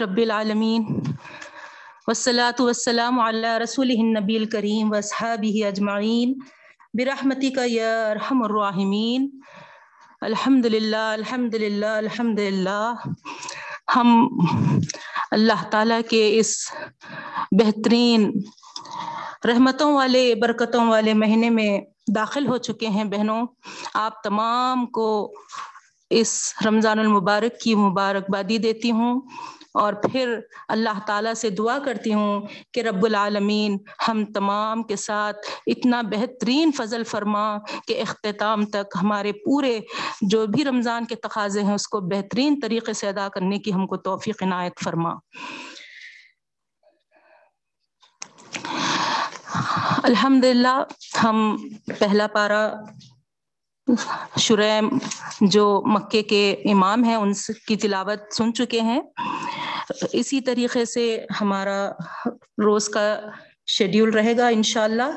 رب العالمین. والصلاة والسلام على رسوله النبی الکریم واصحابہ اجمعین. برحمتک یا ارحم الراحمین. الحمد للہ الحمد للہ الحمد للہ ہم اللہ تعالیٰ کے اس بہترین رحمتوں والے، برکتوں والے مہینے میں داخل ہو چکے ہیں بہنوں. آپ تمام کو اس رمضان المبارک کی مبارکبادی دیتی ہوں. اور پھر اللہ تعالیٰ سے دعا کرتی ہوں کہ رب العالمین ہم تمام کے ساتھ اتنا بہترین فضل فرما کہ اختتام تک ہمارے پورے جو بھی رمضان کے تقاضے ہیں اس کو بہترین طریقے سے ادا کرنے کی ہم کو توفیق عنایت فرما۔ الحمد للہ ہم پہلا پارا شرح جو مکے کے امام ہیں، ان کی تلاوت سن چکے ہیں۔ اسی طریقے سے ہمارا روز کا شیڈیول رہے گا انشاءاللہ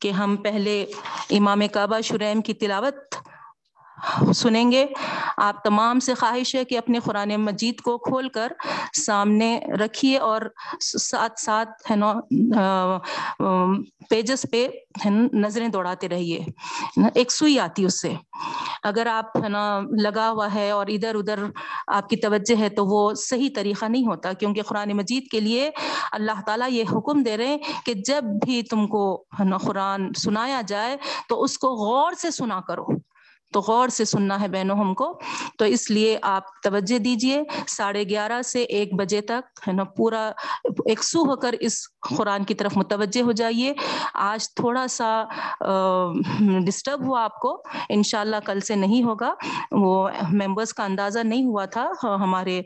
کہ ہم پہلے امام کعبہ شریم کی تلاوت سنیں گے۔ آپ تمام سے خواہش ہے کہ اپنے قرآن مجید کو کھول کر سامنے رکھیے اور ساتھ ساتھ ہے نا پیجز پہ نظریں دوڑاتے رہیے۔ ایک سوئی آتی اس سے۔ اگر آپ ہے نا لگا ہوا ہے اور ادھر ادھر آپ کی توجہ ہے تو وہ صحیح طریقہ نہیں ہوتا، کیونکہ قرآن مجید کے لیے اللہ تعالیٰ یہ حکم دے رہے ہیں کہ جب بھی تم کو ہے نا قرآن سنایا جائے تو اس کو غور سے سنا کرو۔ تو غور سے سننا ہے بہنوں ہم کو۔ تو اس لیے آپ توجہ دیجیے، ساڑھے گیارہ سے ایک بجے تک، ہے نا، پورا ایک سو ہو کر اس قرآن کی طرف متوجہ ہو جائیے۔ آج تھوڑا سا ڈسٹرب ہوا آپ کو۔ انشاءاللہ کل سے نہیں ہوگا۔ وہ ممبرس کا اندازہ نہیں ہوا تھا۔ ہاں، ہمارے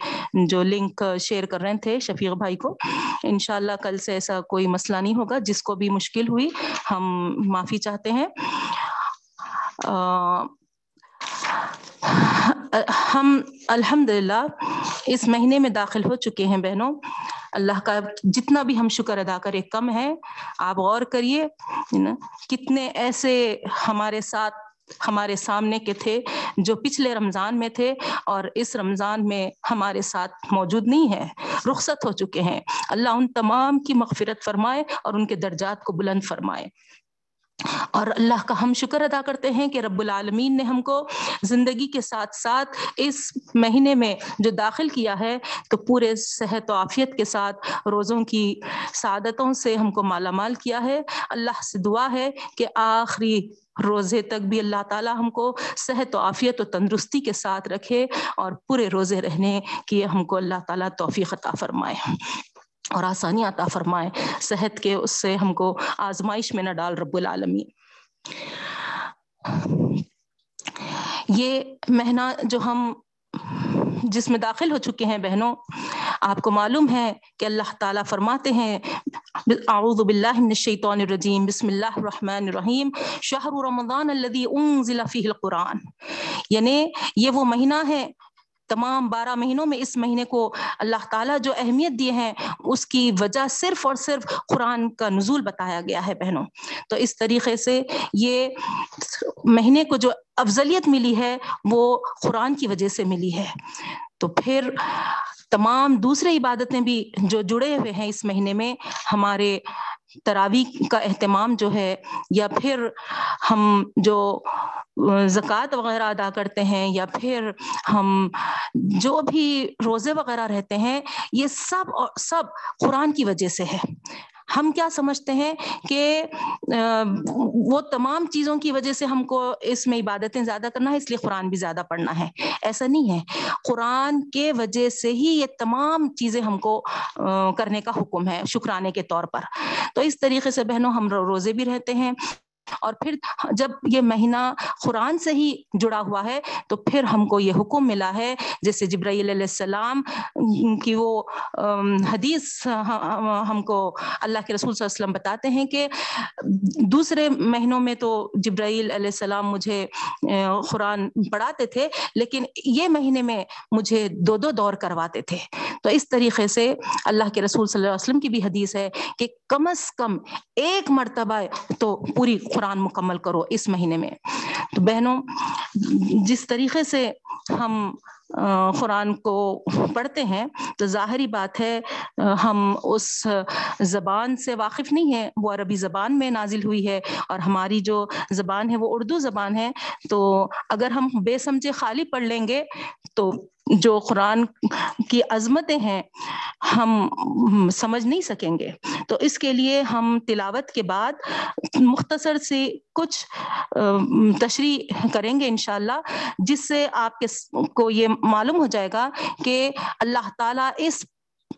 جو لنک شیئر کر رہے تھے شفیق بھائی کو۔ انشاءاللہ کل سے ایسا کوئی مسئلہ نہیں ہوگا۔ جس کو بھی مشکل ہوئی، ہم معافی چاہتے ہیں۔ ہم الحمد للہ اس مہینے میں داخل ہو چکے ہیں بہنوں۔ اللہ کا جتنا بھی ہم شکر ادا کرے کم ہے۔ آپ غور کریے کتنے ایسے ہمارے ساتھ، ہمارے سامنے کے تھے جو پچھلے رمضان میں تھے اور اس رمضان میں ہمارے ساتھ موجود نہیں ہے رخصت ہو چکے ہیں۔ اللہ ان تمام کی مغفرت فرمائے اور ان کے درجات کو بلند فرمائے۔ اور اللہ کا ہم شکر ادا کرتے ہیں کہ رب العالمین نے ہم کو زندگی کے ساتھ ساتھ اس مہینے میں جو داخل کیا ہے، تو پورے صحت و عافیت کے ساتھ روزوں کی سعادتوں سے ہم کو مالا مال کیا ہے۔ اللہ سے دعا ہے کہ آخری روزے تک بھی اللہ تعالیٰ ہم کو صحت و عافیت و تندرستی کے ساتھ رکھے اور پورے روزے رہنے کی ہم کو اللہ تعالیٰ توفیق عطا فرمائے۔ اور آسانی عطا فرمائے۔ صحت کے اس سے ہم کو آزمائش میں نہ ڈال رب العالمین۔ یہ مہینہ جو ہم جس میں داخل ہو چکے ہیں بہنوں، آپ کو معلوم ہے کہ اللہ تعالیٰ فرماتے ہیں، اعوذ باللہ من الشیطان الرجیم، بسم اللہ الرحمن الرحیم، شہر رمضان الذي انزل فيه القرآن۔ یعنی یہ وہ مہینہ ہے تمام بارہ مہینوں میں اس مہینے کو اللہ تعالیٰ جو اہمیت دیے ہیں، اس کی وجہ صرف اور صرف قرآن کا نزول بتایا گیا ہے بہنوں۔ تو اس طریقے سے یہ مہینے کو جو افضلیت ملی ہے، وہ قرآن کی وجہ سے ملی ہے۔ تو پھر تمام دوسرے عبادتیں بھی جو جڑے ہوئے ہیں اس مہینے میں، ہمارے تراوی کا اہتمام جو ہے، یا پھر ہم جو زکوٰۃ وغیرہ ادا کرتے ہیں، یا پھر ہم جو بھی روزے وغیرہ رہتے ہیں، یہ سب سب قرآن کی وجہ سے ہے۔ ہم کیا سمجھتے ہیں کہ وہ تمام چیزوں کی وجہ سے ہم کو اس میں عبادتیں زیادہ کرنا ہے، اس لیے قرآن بھی زیادہ پڑھنا ہے۔ ایسا نہیں ہے۔ قرآن کے وجہ سے ہی یہ تمام چیزیں ہم کو کرنے کا حکم ہے، شکرانے کے طور پر۔ تو اس طریقے سے بہنوں، ہم روزے بھی رہتے ہیں۔ اور پھر جب یہ مہینہ قرآن سے ہی جڑا ہوا ہے، تو پھر ہم کو یہ حکم ملا ہے، جیسے جبرائیل علیہ السلام کی وہ حدیث ہم کو اللہ کے رسول صلی اللہ علیہ وسلم بتاتے ہیں کہ دوسرے مہینوں میں تو جبرائیل علیہ السلام مجھے قرآن پڑھاتے تھے، لیکن یہ مہینے میں مجھے دو دو دور کرواتے تھے۔ تو اس طریقے سے اللہ کے رسول صلی اللہ علیہ وسلم کی بھی حدیث ہے کہ کم از کم ایک مرتبہ تو پوری قرآن مکمل کرو اس مہینے میں۔ تو بہنوں، جس طریقے سے ہم قرآن کو پڑھتے ہیں، تو ظاہری بات ہے ہم اس زبان سے واقف نہیں ہیں۔ وہ عربی زبان میں نازل ہوئی ہے اور ہماری جو زبان ہے، وہ اردو زبان ہے۔ تو اگر ہم بے سمجھے خالی پڑھ لیں گے، تو جو قرآن کی عظمتیں ہیں، ہم سمجھ نہیں سکیں گے۔ تو اس کے لیے ہم تلاوت کے بعد مختصر سے کچھ تشریح کریں گے انشاءاللہ، جس سے آپ کے کو یہ معلوم ہو جائے گا کہ اللہ تعالیٰ اس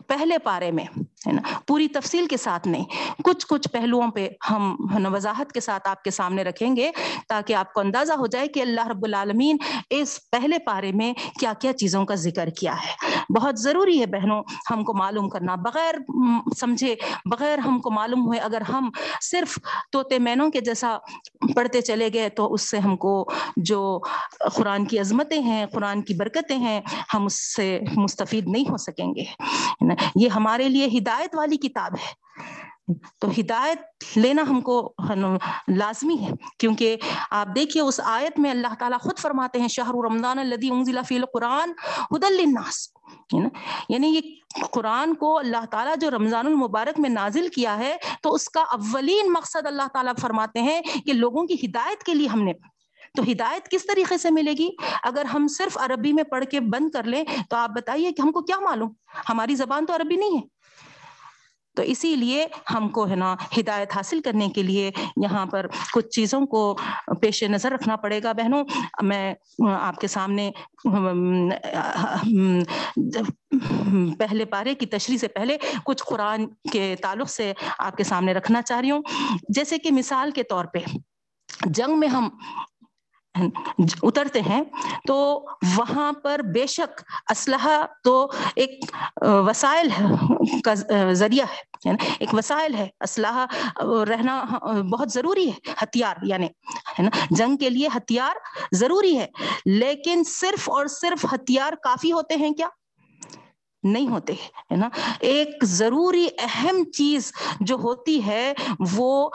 پہلے پارے میں ہے نا؟ پوری تفصیل کے ساتھ نہیں۔ کچھ کچھ پہلوؤں پہ ہم وضاحت کے ساتھ آپ کے سامنے رکھیں گے تاکہ آپ کو اندازہ ہو جائے کہ اللہ رب العالمین اس پہلے پارے میں کیا کیا چیزوں کا ذکر کیا ہے۔ بہت ضروری ہے بہنوں ہم کو معلوم کرنا۔ بغیر سمجھے، بغیر ہم کو معلوم ہوئے اگر ہم صرف طوطے مینوں کے جیسا پڑھتے چلے گئے تو اس سے ہم کو جو قرآن کی عظمتیں ہیں، قرآن کی برکتیں ہیں، ہم اس سے مستفید نہیں ہو سکیں گے۔ یہ ہمارے لیے ہدایت والی کتاب ہے۔ تو ہدایت لینا ہم کو لازمی ہے، کیونکہ آپ دیکھیے اس آیت میں اللہ تعالیٰ خود فرماتے ہیں، شہر رمضان الدی انزل فی القرآن حد الناس یعنی یہ قرآن کو اللہ تعالیٰ جو رمضان المبارک میں نازل کیا ہے، تو اس کا اولین مقصد اللہ تعالیٰ فرماتے ہیں کہ لوگوں کی ہدایت کے لیے ہم نے۔ تو ہدایت کس طریقے سے ملے گی؟ اگر ہم صرف عربی میں پڑھ کے بند کر لیں، تو آپ بتائیے کہ ہم کو کیا معلوم؟ ہماری زبان تو عربی نہیں ہے۔ تو اسی لیے ہم کو ہے نا ہدایت حاصل کرنے کے لیے یہاں پر کچھ چیزوں کو پیش نظر رکھنا پڑے گا۔ بہنوں، میں آپ کے سامنے پہلے پارے کی تشریح سے پہلے کچھ قرآن کے تعلق سے آپ کے سامنے رکھنا چاہ رہی ہوں۔ جیسے کہ مثال کے طور پہ، جنگ میں ہم اترتے ہیں، تو وہاں پر بے شک اسلحہ تو ایک وسائل کا ذریعہ ہے ایک وسائل ہے اسلحہ رہنا بہت ضروری ہے، ہتھیار یعنی ہے نا؟ جنگ کے لیے ہتھیار ضروری ہے، لیکن صرف اور صرف ہتھیار کافی ہوتے ہیں کیا؟ نہیں ہوتے، ہے نا؟ ایک ضروری اہم چیز جو ہوتی ہے، وہ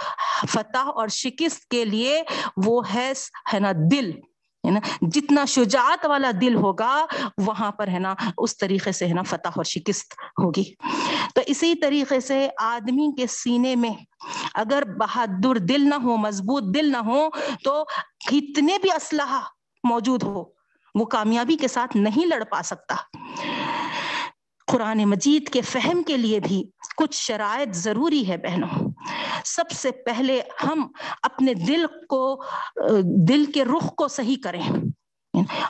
فتح اور شکست کے لیے وہ ہے نا دل، ہے نا؟ جتنا شجاعت والا دل ہوگا، وہاں پر ہے نا اس طریقے سے ہے نا فتح اور شکست ہوگی۔ تو اسی طریقے سے آدمی کے سینے میں اگر بہادر دل نہ ہو، مضبوط دل نہ ہو، تو کتنے بھی اسلحہ موجود ہو، وہ کامیابی کے ساتھ نہیں لڑ پا سکتا۔ قرآن مجید کے فہم کے لیے بھی کچھ شرائط ضروری ہے بہنوں۔ سب سے پہلے ہم اپنے دل کو، دل کے رخ کو صحیح کریں۔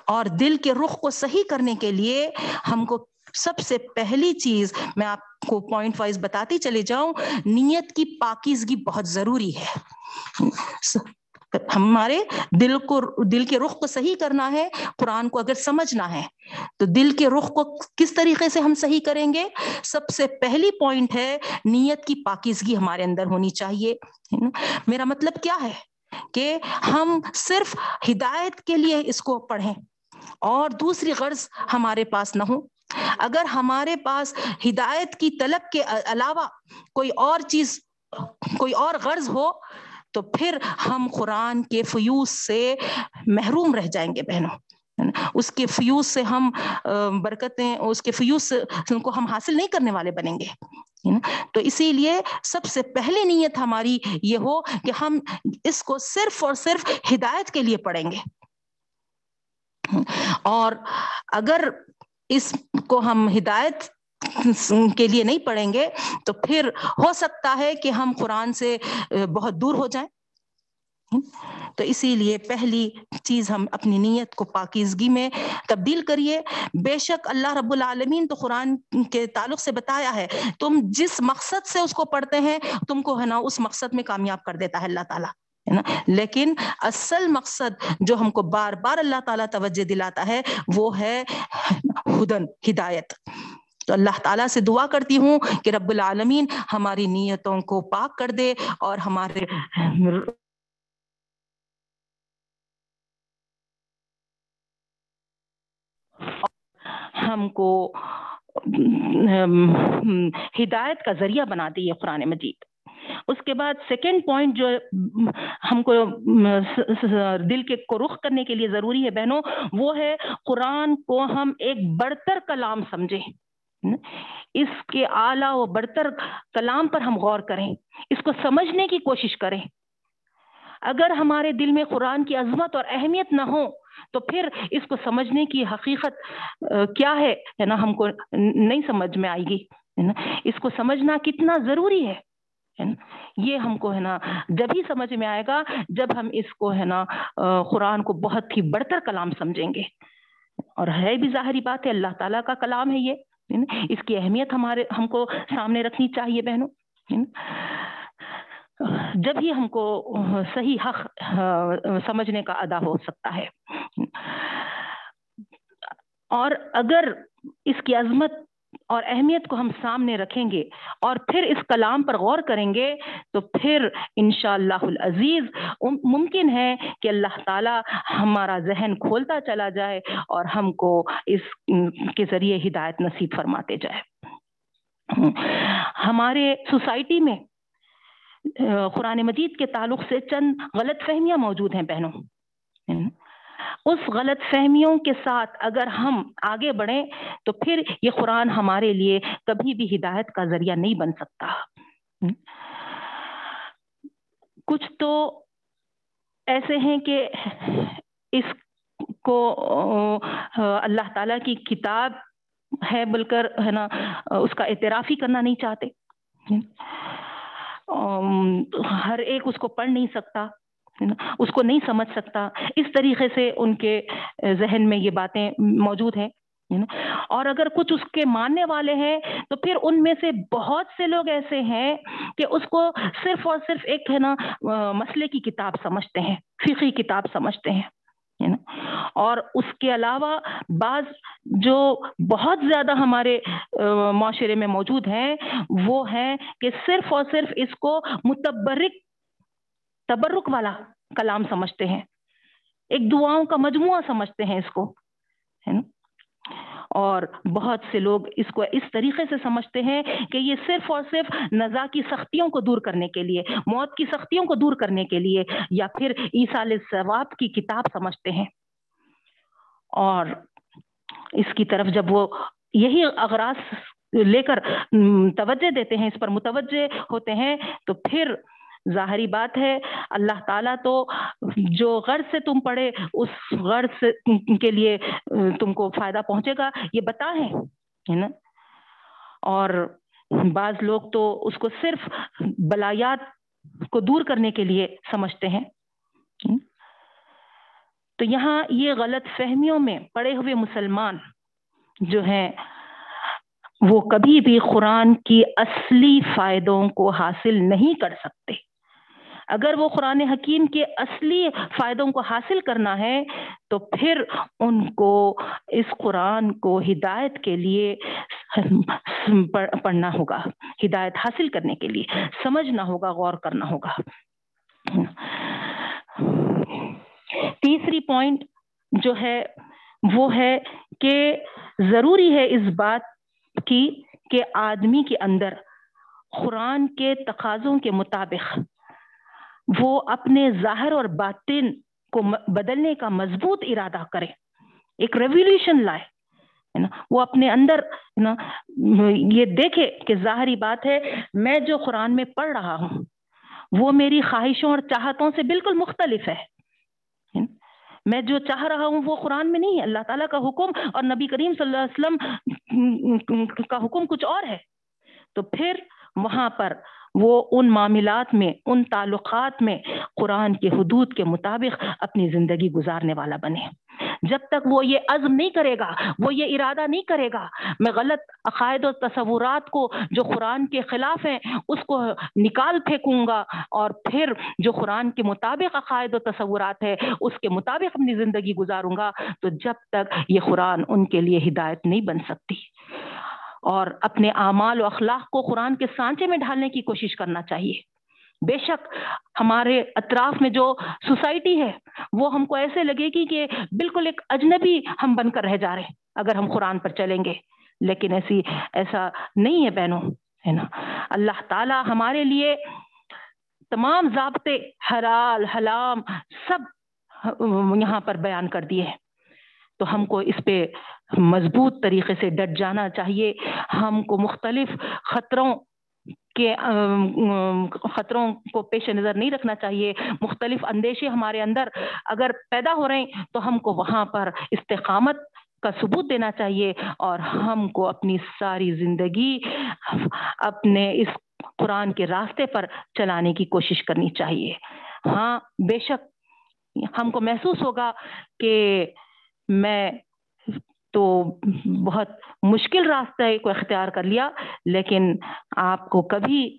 اور دل کے رخ کو صحیح کرنے کے لیے ہم کو سب سے پہلی چیز میں آپ کو پوائنٹ وائز بتاتی چلے جاؤں، نیت کی پاکیزگی بہت ضروری ہے۔ ہمارے دل کو دل کے رخ کو صحیح کرنا ہے، قرآن کو اگر سمجھنا ہے، تو دل کے رخ کو کس طریقے سے ہم صحیح کریں گے؟ سب سے پہلی پوائنٹ ہے، نیت کی پاکیزگی ہمارے اندر ہونی چاہیے میرا مطلب کیا ہے؟ کہ ہم صرف ہدایت کے لیے اس کو پڑھیں اور دوسری غرض ہمارے پاس نہ ہو۔ اگر ہمارے پاس ہدایت کی طلب کے علاوہ کوئی اور چیز، کوئی اور غرض ہو تو پھر ہم قرآن کے فیوز سے محروم رہ جائیں گے بہنوں اس کے فیوز سے ہم برکتیں، اس کے فیوز کو ہم حاصل نہیں کرنے والے بنیں گے تو اسی لیے سب سے پہلی نیت ہماری یہ ہو کہ ہم اس کو صرف اور صرف ہدایت کے لیے پڑھیں گے۔ اور اگر اس کو ہم ہدایت کے لیے نہیں پڑھیں گے، تو پھر ہو سکتا ہے کہ ہم قرآن سے بہت دور ہو جائیں۔ تو اسی لیے پہلی چیز ہم اپنی نیت کو پاکیزگی میں تبدیل کریے۔ بے شک اللہ رب العالمین تو قرآن کے تعلق سے بتایا ہے، تم جس مقصد سے اس کو پڑھتے ہیں، تم کو ہے نا اس مقصد میں کامیاب کر دیتا ہے اللہ تعالیٰ، ہے نا۔ لیکن اصل مقصد جو ہم کو بار بار اللہ تعالیٰ توجہ دلاتا ہے، وہ ہے ہدن، ہدایت۔ تو اللہ تعالیٰ سے دعا کرتی ہوں کہ رب العالمین ہماری نیتوں کو پاک کر دے اور ہمارے ہم کو ہدایت کا ذریعہ بنا دی ہے قرآن مجید۔ اس کے بعد سیکنڈ پوائنٹ جو ہم کو، دل کے کو رخ کرنے کے لیے ضروری ہے بہنوں، وہ ہے قرآن کو ہم ایک بڑھتر کلام سمجھیں۔ اس کے اعلیٰ و برتر کلام پر ہم غور کریں۔ اس کو سمجھنے کی کوشش کریں۔ اگر ہمارے دل میں قرآن کی عظمت اور اہمیت نہ ہو، تو پھر اس کو سمجھنے کی حقیقت کیا ہے؟ نا، ہم کو نہیں سمجھ میں آئے گی۔ اس کو سمجھنا کتنا ضروری ہے۔ یہ ہم کو، ہے نا، جب ہی سمجھ میں آئے گا، جب ہم اس کو، ہے نا قرآن کو بہت ہی بڑھتر کلام سمجھیں گے۔ اور ہے بھی ظاہری بات ہے، اللہ تعالیٰ کا کلام ہے یہ۔ اس کی اہمیت ہمارے ہم کو سامنے رکھنی چاہیے بہنوں جب ہی ہم کو صحیح حق سمجھنے کا ادا ہو سکتا ہے۔ اور اگر اس کی عظمت اور اہمیت کو ہم سامنے رکھیں گے اور پھر اس کلام پر غور کریں گے تو پھر انشاءاللہ العزیز ممکن ہے کہ اللہ تعالی ہمارا ذہن کھولتا چلا جائے اور ہم کو اس کے ذریعے ہدایت نصیب فرماتے جائے۔ ہمارے سوسائٹی میں قرآن مجید کے تعلق سے چند غلط فہمیاں موجود ہیں بہنوں۔ اس غلط فہمیوں کے ساتھ اگر ہم آگے بڑھیں تو پھر یہ قرآن ہمارے لیے کبھی بھی ہدایت کا ذریعہ نہیں بن سکتا۔ کچھ تو ایسے ہیں کہ اس کو اللہ تعالی کی کتاب ہے بول کر ہے نا، اس کا اعتراف ہی کرنا نہیں چاہتے۔ ہر ایک اس کو پڑھ نہیں سکتا۔ اس کو نہیں سمجھ سکتا۔ اس طریقے سے ان کے ذہن میں یہ باتیں موجود ہیں اور اگر کچھ اس کے ماننے والے ہیں، تو پھر ان میں سے بہت سے لوگ ایسے ہیں کہ اس کو صرف اور صرف ایک، ہے نا مسئلے کی کتاب سمجھتے ہیں فقی کتاب سمجھتے ہیں اور اس کے علاوہ بعض جو بہت زیادہ ہمارے معاشرے میں موجود ہیں، وہ ہیں کہ صرف اور صرف اس کو متبرک تبرک والا کلام سمجھتے ہیں۔ ایک دعاؤں کا مجموعہ سمجھتے ہیں اس کو، ہے نا؟ اور بہت سے لوگ اس کو اس طریقے سے سمجھتے ہیں کہ یہ صرف اور صرف نزا کی سختیوں کو دور کرنے کے لیے، موت کی سختیوں کو دور کرنے کے لیے یا پھر عیسال ثواب کی کتاب سمجھتے ہیں۔ اور اس کی طرف جب وہ یہی اغراض لے کر توجہ دیتے ہیں، اس پر متوجہ ہوتے ہیں، تو پھر ظاہری بات ہے، اللہ تعالیٰ تو جو غرض سے تم پڑھے اس غرض کے لیے تم کو فائدہ پہنچے گا، یہ بتا ہے نا؟ اور بعض لوگ تو اس کو صرف بلایات کو دور کرنے کے لیے سمجھتے ہیں۔ تو یہاں یہ غلط فہمیوں میں پڑے ہوئے مسلمان جو ہیں، وہ کبھی بھی قرآن کی اصلی فائدوں کو حاصل نہیں کر سکتے۔ اگر وہ قرآن حکیم کے اصلی فائدوں کو حاصل کرنا ہے، تو پھر ان کو اس قرآن کو ہدایت کے لیے پڑھنا ہوگا، ہدایت حاصل کرنے کے لیے، سمجھنا ہوگا، غور کرنا ہوگا۔ تیسری پوائنٹ جو ہے، وہ ہے کہ ضروری ہے اس بات کی کہ آدمی کے اندر قرآن کے تقاضوں کے مطابق وہ اپنے ظاہر اور باطن کو بدلنے کا مضبوط ارادہ کرے۔ ایک ریولیوشن لائے وہ اپنے اندر یہ دیکھے کہ ظاہری بات ہے، میں جو قرآن میں پڑھ رہا ہوں، وہ میری خواہشوں اور چاہتوں سے بالکل مختلف ہے۔ میں جو چاہ رہا ہوں، وہ قرآن میں نہیں ہے۔ اللہ تعالیٰ کا حکم اور نبی کریم صلی اللہ علیہ وسلم کا حکم کچھ اور ہے۔ تو پھر وہاں پر وہ ان معاملات میں، ان تعلقات میں قرآن کے حدود کے مطابق اپنی زندگی گزارنے والا بنے۔ جب تک وہ یہ عزم نہیں کرے گا، وہ یہ ارادہ نہیں کرے گا، میں غلط عقائد و تصورات کو جو قرآن کے خلاف ہیں، اس کو نکال پھینکوں گا اور پھر جو قرآن کے مطابق عقائد و تصورات ہے اس کے مطابق اپنی زندگی گزاروں گا، تو جب تک یہ قرآن ان کے لیے ہدایت نہیں بن سکتی۔ اور اپنے اعمال و اخلاق کو قرآن کے سانچے میں ڈھالنے کی کوشش کرنا چاہیے۔ بے شک ہمارے اطراف میں جو سوسائٹی ہے، وہ ہم کو ایسے لگے گی کہ بالکل ایک اجنبی ہم بن کر رہ جا رہے ہیں، اگر ہم قرآن پر چلیں گے۔ لیکن ایسی، ایسا نہیں ہے بہنوں ہے نا؟ اللہ تعالی ہمارے لیے تمام ضابطے حلال، حلام سب یہاں پر بیان کر دیے ہیں۔ تو ہم کو اس پہ مضبوط طریقے سے ڈٹ جانا چاہیے۔ ہم کو مختلف خطروں کے خطروں کو پیش نظر نہیں رکھنا چاہیے۔ مختلف اندیشے ہمارے اندر اگر پیدا ہو رہے ہیں تو ہم کو وہاں پر استقامت کا ثبوت دینا چاہیے اور ہم کو اپنی ساری زندگی اپنے اس قرآن کے راستے پر چلانے کی کوشش کرنی چاہیے۔ ہاں بے شک ہم کو محسوس ہوگا کہ میں تو بہت مشکل راستہ کو اختیار کر لیا، لیکن آپ کو کبھی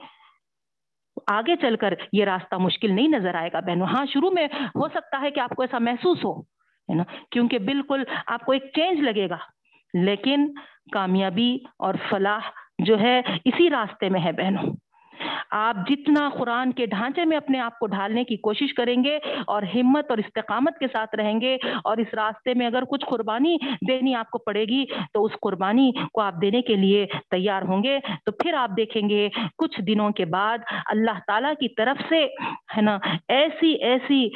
آگے چل کر یہ راستہ مشکل نہیں نظر آئے گا۔ بہنوں ہاں شروع میں ہو سکتا ہے کہ آپ کو ایسا محسوس ہو، ہے نا؟ کیونکہ بالکل آپ کو ایک چینج لگے گا۔ لیکن کامیابی اور فلاح جو ہے، اسی راستے میں ہے بہنوں۔ آپ جتنا قرآن کے ڈھانچے میں اپنے آپ کو ڈھالنے کی کوشش کریں گے اور ہمت اور استقامت کے ساتھ رہیں گے اور اس راستے میں اگر کچھ قربانی دینی آپ کو پڑے گی تو اس قربانی کو آپ دینے کے لیے تیار ہوں گے۔ تو پھر آپ دیکھیں گے کچھ دنوں کے بعد اللہ تعالیٰ کی طرف سے، ہے نا، ایسی ایسی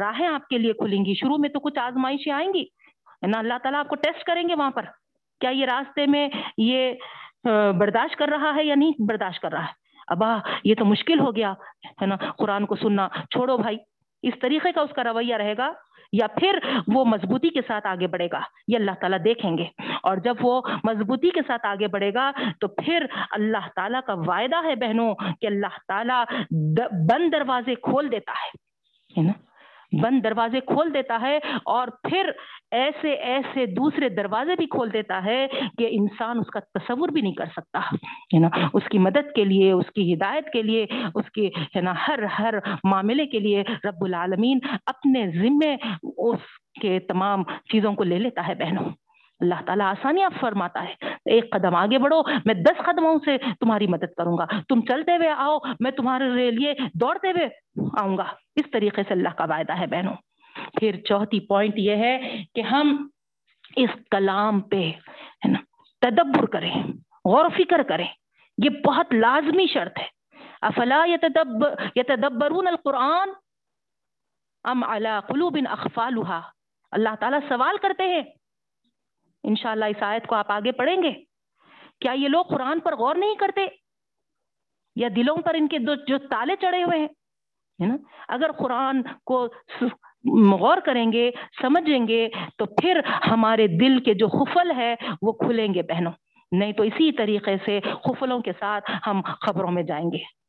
راہیں آپ کے لیے کھلیں گی۔ شروع میں تو کچھ آزمائشیں آئیں گی، ہے نا، اللہ تعالیٰ آپ کو ٹیسٹ کریں گے وہاں پر۔ کیا یہ راستے میں یہ برداشت کر رہا ہے یا نہیں؟ برداشت کر رہا ہے۔ ابا، یہ تو مشکل ہو گیا، ہے نا؟ قرآن کو سننا۔ چھوڑو بھائی، اس طریقے کا اس کا رویہ رہے گا یا پھر وہ مضبوطی کے ساتھ آگے بڑھے گا؟ یہ اللہ تعالیٰ دیکھیں گے۔ اور جب وہ مضبوطی کے ساتھ آگے بڑھے گا، تو پھر اللہ تعالیٰ کا وعدہ ہے بہنوں کہ اللہ تعالیٰ بند دروازے کھول دیتا ہے نا؟ بند دروازے کھول دیتا ہے اور پھر ایسے ایسے دوسرے دروازے بھی کھول دیتا ہے کہ انسان اس کا تصور بھی نہیں کر سکتا، ہے نا؟ اس کی مدد کے لیے، اس کی ہدایت کے لیے، اس کی، ہے نا، ہر ہر معاملے کے لیے رب العالمین اپنے ذمے اس کے تمام چیزوں کو لے لیتا ہے بہنوں۔ اللہ تعالیٰ آسانیاں فرماتا ہے۔ ایک قدم آگے بڑھو، میں دس قدموں سے تمہاری مدد کروں گا۔ تم چلتے ہوئے آؤ، میں تمہارے لیے دوڑتے ہوئے آؤں گا۔ اس طریقے سے اللہ کا وعدہ ہے بہنوں۔ پھر چوتھی پوائنٹ یہ ہے کہ ہم اس کلام پہ، ہے نا، تدبر کریں، غور و فکر کریں۔ یہ بہت لازمی شرط ہے۔ افلا یتدبرون القرآن ام علی قلوب اخفالها اللہ تعالیٰ سوال کرتے ہیں انشاءاللہ اس آیت کو آپ آگے پڑھیں گے۔ کیا یہ لوگ قرآن پر غور نہیں کرتے؟ یا دلوں پر ان کے جو تالے چڑھے ہوئے ہیں نا؟ اگر قرآن کو غور کریں گے، سمجھیں گے، تو پھر ہمارے دل کے جو خفل ہے، وہ کھلیں گے بہنوں۔ نہیں تو اسی طریقے سے خفلوں کے ساتھ ہم خبروں میں جائیں گے۔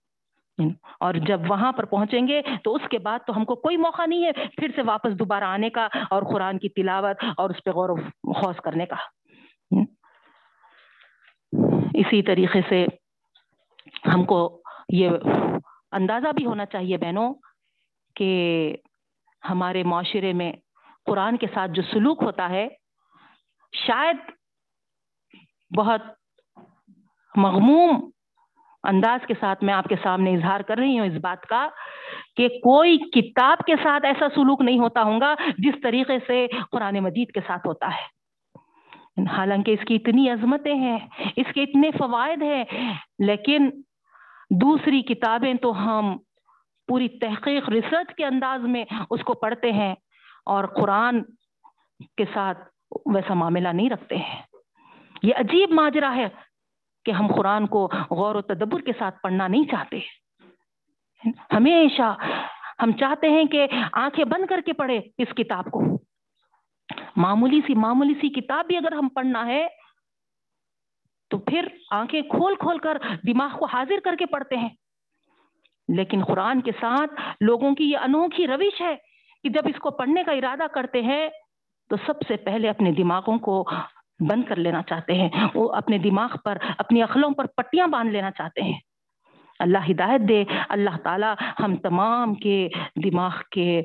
Hmm. اور جب وہاں پر پہنچیں گے تو اس کے بعد تو ہم کو کوئی موقع نہیں ہے پھر سے واپس دوبارہ آنے کا اور قرآن کی تلاوت اور اس پہ غور و خوص کرنے کا۔ hmm. اسی طریقے سے ہم کو یہ اندازہ بھی ہونا چاہیے بہنوں کہ ہمارے معاشرے میں قرآن کے ساتھ جو سلوک ہوتا ہے، شاید بہت مغموم انداز کے ساتھ میں آپ کے سامنے اظہار کر رہی ہوں اس بات کا کہ کوئی کتاب کے ساتھ ایسا سلوک نہیں ہوتا ہوں گا جس طریقے سے قرآن مجید کے ساتھ ہوتا ہے۔ حالانکہ اس کی اتنی عظمتیں ہیں، اس کے اتنے فوائد ہیں، لیکن دوسری کتابیں تو ہم پوری تحقیق ریسرچ کے انداز میں اس کو پڑھتے ہیں اور قرآن کے ساتھ ویسا معاملہ نہیں رکھتے ہیں۔ یہ عجیب ماجرا ہے۔ کہ ہم قرآن کو غور و تدبر کے ساتھ پڑھنا نہیں چاہتے۔ ہمیشہ ہم چاہتے ہیں کہ آنکھیں بند کر کے پڑھے اس کتاب کو۔ معمولی سی معمولی سی کتاب بھی اگر ہم پڑھنا ہے، تو پھر آنکھیں کھول کھول کر دماغ کو حاضر کر کے پڑھتے ہیں۔ لیکن قرآن کے ساتھ لوگوں کی یہ انوکھی روش ہے کہ جب اس کو پڑھنے کا ارادہ کرتے ہیں، تو سب سے پہلے اپنے دماغوں کو بند کر لینا چاہتے ہیں۔ وہ اپنے دماغ پر، اپنی عقلوں پر پٹیاں باندھ لینا چاہتے ہیں۔ اللہ ہدایت دے۔ اللہ تعالی ہم تمام کے دماغ کے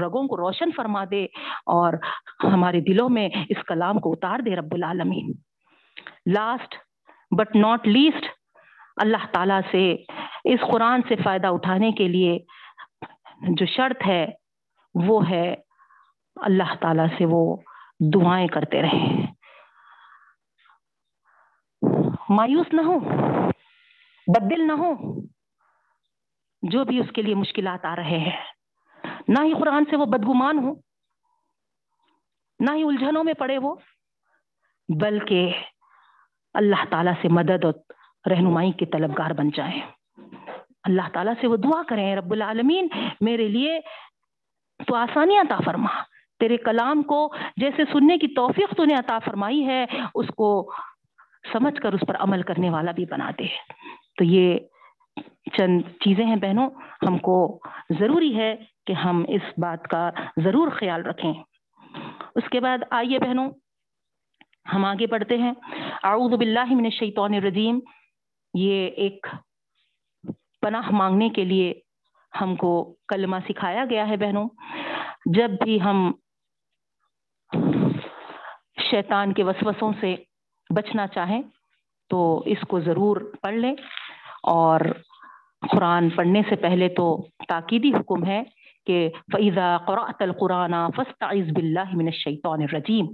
رگوں کو روشن فرما دے اور ہمارے دلوں میں اس کلام کو اتار دے رب العالمین۔ لاسٹ بٹ ناٹ لیسٹ اللہ تعالیٰ سے اس قرآن سے فائدہ اٹھانے کے لیے جو شرط ہے، وہ ہے اللہ تعالیٰ سے وہ دعائیں کرتے رہے۔ مایوس نہ ہو بدل نہ ہو جو بھی اس کے لیے مشکلات آ رہے ہیں۔ نہ ہی قرآن سے وہ بدگمان ہو نہ ہی الجھنوں میں پڑے وہ بلکہ اللہ تعالیٰ سے مدد اور رہنمائی کے طلبگار بن جائیں۔ اللہ تعالیٰ سے وہ دعا کریں، رب العالمین میرے لیے تو آسانی عطا فرما۔ تیرے کلام کو جیسے سننے کی توفیق تو نے عطا فرمائی ہے، اس کو سمجھ کر اس پر عمل کرنے والا بھی بنا دے۔ تو یہ چند چیزیں ہیں بہنوں، ہم کو ضروری ہے کہ ہم اس بات کا ضرور خیال رکھیں۔ اس کے بعد آئیے بہنوں، ہم آگے بڑھتے ہیں۔ اعوذ باللہ من الشیطان الرجیم، یہ ایک پناہ مانگنے کے لیے ہم کو کلمہ سکھایا گیا ہے بہنوں۔ جب بھی ہم شیطان کے وسوسوں سے بچنا چاہیں تو اس کو ضرور پڑھ لیں۔ اور قرآن پڑھنے سے پہلے تو تاکیدی حکم ہے کہ فعضا قرآت القرآن فسط بلّہ من الشیطان الرجیم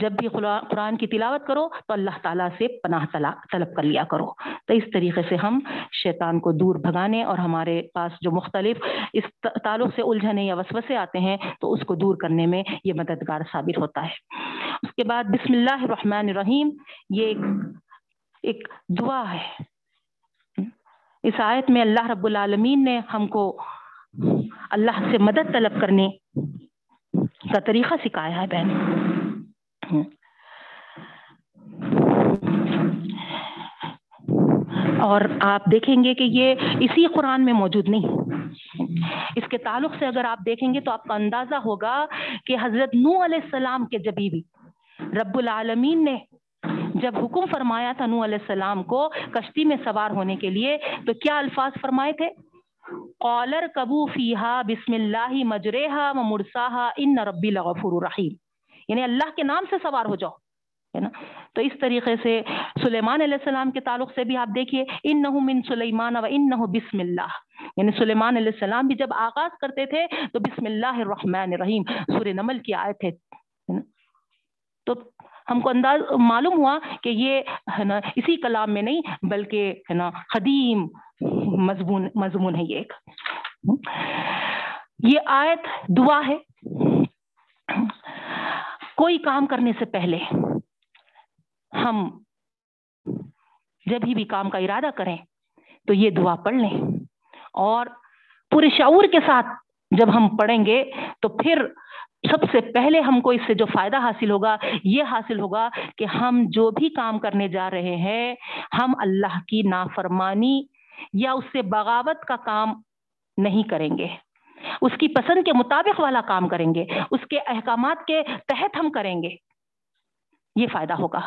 جب بھی قرآن کی تلاوت کرو تو اللہ تعالیٰ سے پناہ طلب کر لیا کرو۔ تو اس طریقے سے ہم شیطان کو دور بھگانے اور ہمارے پاس جو مختلف اس تعلق سے الجھنے یا وسوسے آتے ہیں تو اس کو دور کرنے میں یہ مددگار ثابت ہوتا ہے۔ اس کے بعد بسم اللہ الرحمن الرحیم، یہ ایک دعا ہے۔ اس آیت میں اللہ رب العالمین نے ہم کو اللہ سے مدد طلب کرنے کا طریقہ سکھایا ہے بہن۔ اور آپ دیکھیں گے کہ یہ اسی قرآن میں موجود نہیں اس کے تعلق سے اگر آپ دیکھیں گے تو آپ کا اندازہ ہوگا کہ حضرت نو علیہ السلام کے جبھی بھی رب العالمین نے جب حکم فرمایا تھا نو علیہ السلام کو کشتی میں سوار ہونے کے لیے، تو کیا الفاظ فرمائے تھے؟ قالر کبو فیحا بسم اللہ مجرحا مرساہا ان ربی لغفور الرحیم یعنی اللہ کے نام سے سوار ہو جاؤ، ہے نا؟ تو اس طریقے سے سلیمان علیہ السلام کے تعلق سے بھی آپ دیکھیے ان نہ من سلیمان و ان بسم اللہ۔ یعنی سلیمان علیہ السلام بھی جب آغاز کرتے تھے تو بسم اللہ الرحمن الرحیم سور نمل کی آئے تھے تو ہم کو انداز معلوم ہوا کہ یہ، ہے نا، اسی کلام میں نہیں، بلکہ، ہے نا، قدیم مضمون مضمون ہے یہ ایک۔ یہ آیت دعا ہے۔ کوئی کام کرنے سے پہلے ہم جب ہی بھی کام کا ارادہ کریں تو یہ دعا پڑھ لیں۔ اور پورے شعور کے ساتھ جب ہم پڑھیں گے تو پھر سب سے پہلے ہم کو اس سے جو فائدہ حاصل ہوگا، یہ حاصل ہوگا کہ ہم جو بھی کام کرنے جا رہے ہیں، ہم اللہ کی نافرمانی یا اس سے بغاوت کا کام نہیں کریں گے۔ اس کی پسند کے مطابق والا کام کریں گے، اس کے احکامات کے تحت ہم کریں گے۔ یہ فائدہ ہوگا۔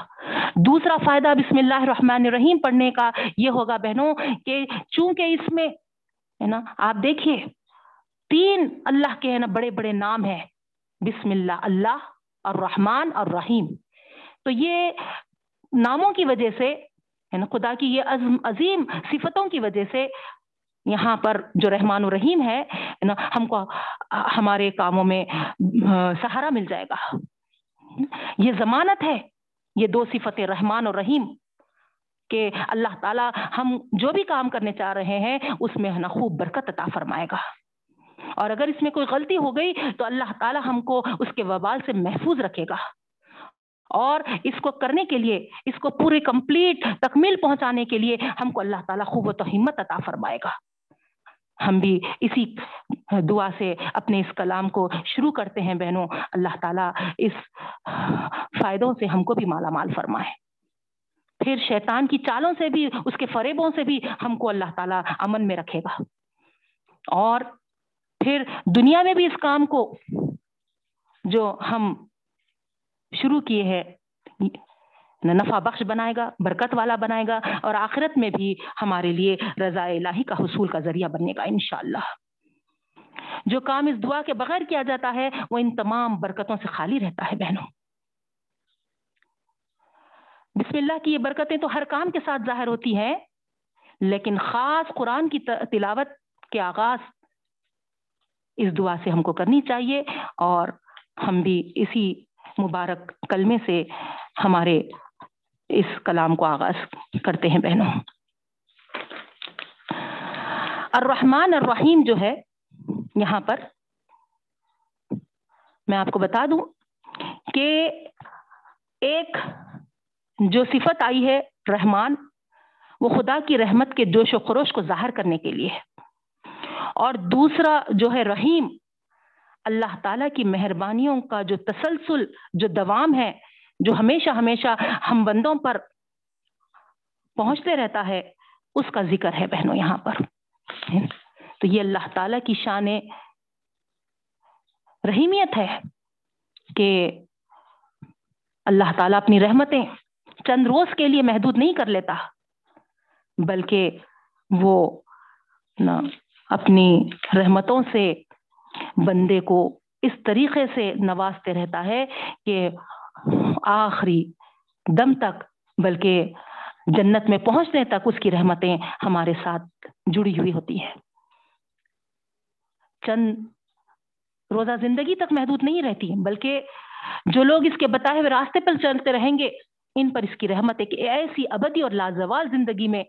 دوسرا فائدہ بسم اللہ الرحمن الرحیم پڑھنے کا یہ ہوگا بہنوں کہ چونکہ اس میں ہے نا، آپ دیکھیے، تین اللہ کے ہے نا، بڑے بڑے نام ہیں۔ بسم اللہ اللہ اور رحمان اور رحیم تو یہ ناموں کی وجہ سے، ہے نا، خدا کی یہ عظیم صفتوں کی وجہ سے یہاں پر جو رحمان الرحیم ہے نا، ہم کو ہمارے کاموں میں سہارا مل جائے گا۔ یہ ضمانت ہے، یہ دو صفت رحمان اور رحیم، کہ اللہ تعالیٰ ہم جو بھی کام کرنے چاہ رہے ہیں، اس میں نا خوب برکت عطا فرمائے گا۔ اور اگر اس میں کوئی غلطی ہو گئی، تو اللہ تعالیٰ ہم کو اس کے وبال سے محفوظ رکھے گا۔ اور اس کو کرنے کے لیے، اس کو پورے کمپلیٹ تکمیل پہنچانے کے لیے ہم کو اللہ تعالیٰ خوب و تو ہمت عطا فرمائے گا۔ ہم بھی اسی دعا سے اپنے اس کلام کو شروع کرتے ہیں بہنوں۔ اللہ تعالیٰ اس فائدوں سے ہم کو بھی مالا مال فرمائے۔ پھر شیطان کی چالوں سے بھی، اس کے فریبوں سے بھی ہم کو اللہ تعالیٰ امن میں رکھے گا۔ اور پھر دنیا میں بھی اس کام کو جو ہم شروع کیے ہیں نفع بخش بنائے گا، برکت والا بنائے گا اور آخرت میں بھی ہمارے لیے رضا الہی کا حصول کا ذریعہ بننے گا انشاءاللہ۔ جو کام اس دعا کے بغیر کیا جاتا ہے، وہ ان تمام برکتوں سے خالی رہتا ہے بہنوں۔ بسم اللہ کی یہ برکتیں تو ہر کام کے ساتھ ظاہر ہوتی ہیں، لیکن خاص قرآن کی تلاوت کے آغاز اس دعا سے ہم کو کرنی چاہیے اور ہم بھی اسی مبارک کلمے سے ہمارے اس کلام کو آغاز کرتے ہیں بہنوں۔ الرحمن الرحیم جو ہے، یہاں پر میں آپ کو بتا دوں کہ ایک جو صفت آئی ہے رحمان، وہ خدا کی رحمت کے جوش و خروش کو ظاہر کرنے کے لیے ہے۔ اور دوسرا جو ہے رحیم، اللہ تعالیٰ کی مہربانیوں کا جو تسلسل، جو دوام ہے جو ہمیشہ ہمیشہ ہم بندوں پر پہنچتے رہتا ہے، اس کا ذکر ہے بہنوں یہاں پر۔ تو یہ اللہ تعالیٰ کی شان رحیمیت ہے کہ اللہ تعالیٰ اپنی رحمتیں چند روز کے لیے محدود نہیں کر لیتا، بلکہ وہ اپنی رحمتوں سے بندے کو اس طریقے سے نوازتے رہتا ہے کہ آخری دم تک، بلکہ جنت میں پہنچنے تک اس کی رحمتیں ہمارے ساتھ جڑی ہوئی ہوتی ہیں۔ چند روزہ زندگی تک محدود نہیں رہتی، بلکہ جو لوگ اس کے بتائے ہوئے راستے پر چلتے رہیں گے، ان پر اس کی رحمت ایک ایسی ابدی اور لازوال زندگی میں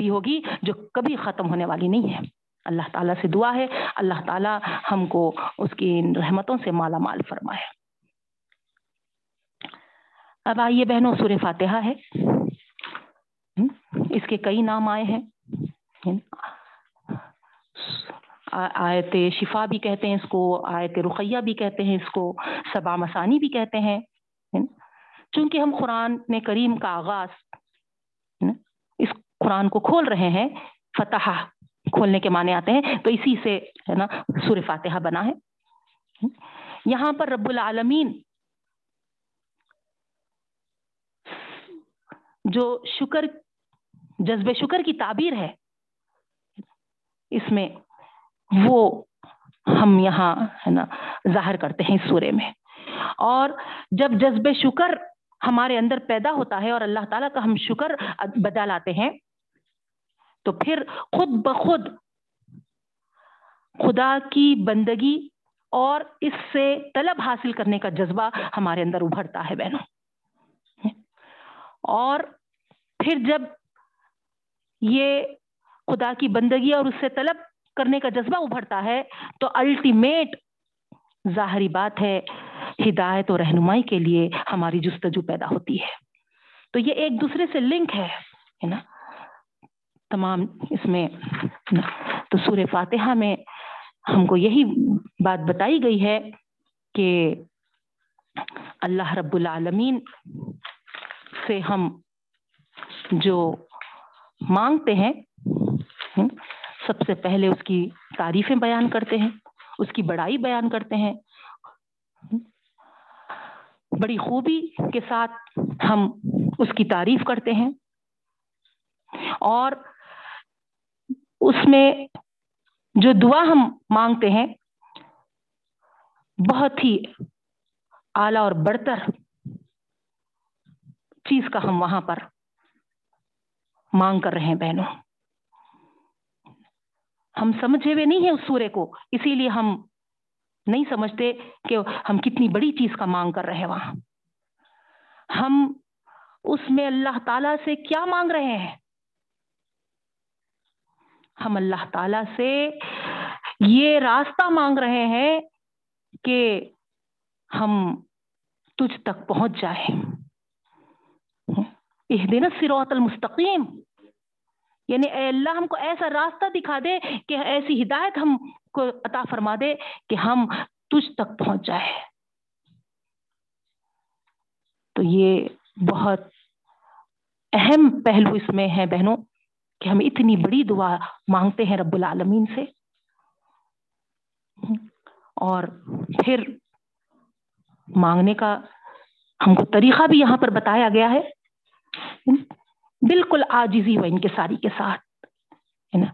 دی ہوگی جو کبھی ختم ہونے والی نہیں ہے۔ اللہ تعالیٰ سے دعا ہے، اللہ تعالیٰ ہم کو اس کی ان رحمتوں سے مالا مال فرمائے۔ اب آئیے بہنوں سور فاتحہ ہے۔ اس کے کئی نام آئے ہیں۔ آیت شفا بھی کہتے ہیں اس کو، آیت رقیہ بھی کہتے ہیں اس کو سبا مسانی بھی کہتے ہیں۔ چونکہ ہم قرآن کریم کا آغاز اس قرآن کو کھول رہے ہیں فتح کھولنے کے معنی آتے ہیں، تو اسی سے، ہے نا سور فاتحہ بنا ہے۔ یہاں پر رب العالمین جو شکر، جذب شکر کی تعبیر ہے، اس میں وہ ہم یہاں ہے نا ظاہر کرتے ہیں اس سورے میں۔ اور جب جذب شکر ہمارے اندر پیدا ہوتا ہے اور اللہ تعالیٰ کا ہم شکر بدا لاتے ہیں، تو پھر خود بخود خدا کی بندگی اور اس سے طلب حاصل کرنے کا جذبہ ہمارے اندر ابھرتا ہے بہنوں۔ اور پھر جب یہ خدا کی بندگی اور اس سے طلب کرنے کا جذبہ ابھرتا ہے، تو الٹیمیٹ ظاہری بات ہے، ہدایت اور رہنمائی کے لیے ہماری جستجو پیدا ہوتی ہے۔ تو یہ ایک دوسرے سے لنک ہے نا؟ تمام اس میں تو سور فاتحہ میں ہم کو یہی بات بتائی گئی ہے کہ اللہ رب العالمین سے ہم جو مانگتے ہیں سب سے پہلے اس کی تعریفیں بیان کرتے ہیں، اس کی بڑائی بیان کرتے ہیں۔ بڑی خوبی کے ساتھ ہم اس کی تعریف کرتے ہیں۔ اور اس میں جو دعا ہم مانگتے ہیں، بہت ہی اعلی اور برتر چیز کا ہم وہاں پر مانگ کر رہے ہیں بہنوں۔ ہم سمجھے ہوئے نہیں ہیں اس سورے کو، اسی لیے ہم نہیں سمجھتے کہ ہم کتنی بڑی چیز کا مانگ کر رہے ہیں وہاں۔ ہم اس میں اللہ تعالی سے کیا مانگ رہے ہیں؟ ہم اللہ تعالی سے یہ راستہ مانگ رہے ہیں کہ ہم تجھ تک پہنچ جائیں۔ دن سروت المستقیم یعنی اے اللہ ہم کو ایسا راستہ دکھا دے کہ ایسی ہدایت ہم کو عطا فرما دے کہ ہم تجھ تک پہنچ جائے۔ تو یہ بہت اہم پہلو اس میں ہے بہنوں کہ ہم اتنی بڑی دعا مانگتے ہیں رب العالمین سے۔ اور پھر مانگنے کا ہم کو طریقہ بھی یہاں پر بتایا گیا ہے۔ بالکل آجزی و ان کے ساری کے ساتھ، ہے نا؟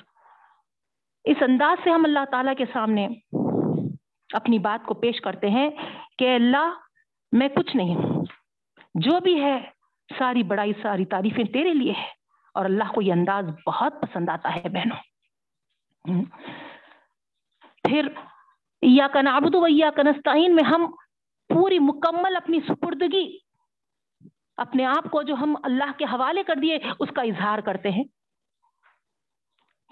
اس انداز سے ہم اللہ تعالی کے سامنے اپنی بات کو پیش کرتے ہیں کہ اللہ، میں کچھ نہیں ہوں، جو بھی ہے، ساری بڑائی، ساری تعریفیں تیرے لیے ہے اور اللہ کو یہ انداز بہت پسند آتا ہے بہنوں۔ پھر یا کنابد یا کنستین میں ہم پوری مکمل اپنی سپردگی اپنے آپ کو جو ہم اللہ کے حوالے کر دیے، اس کا اظہار کرتے ہیں۔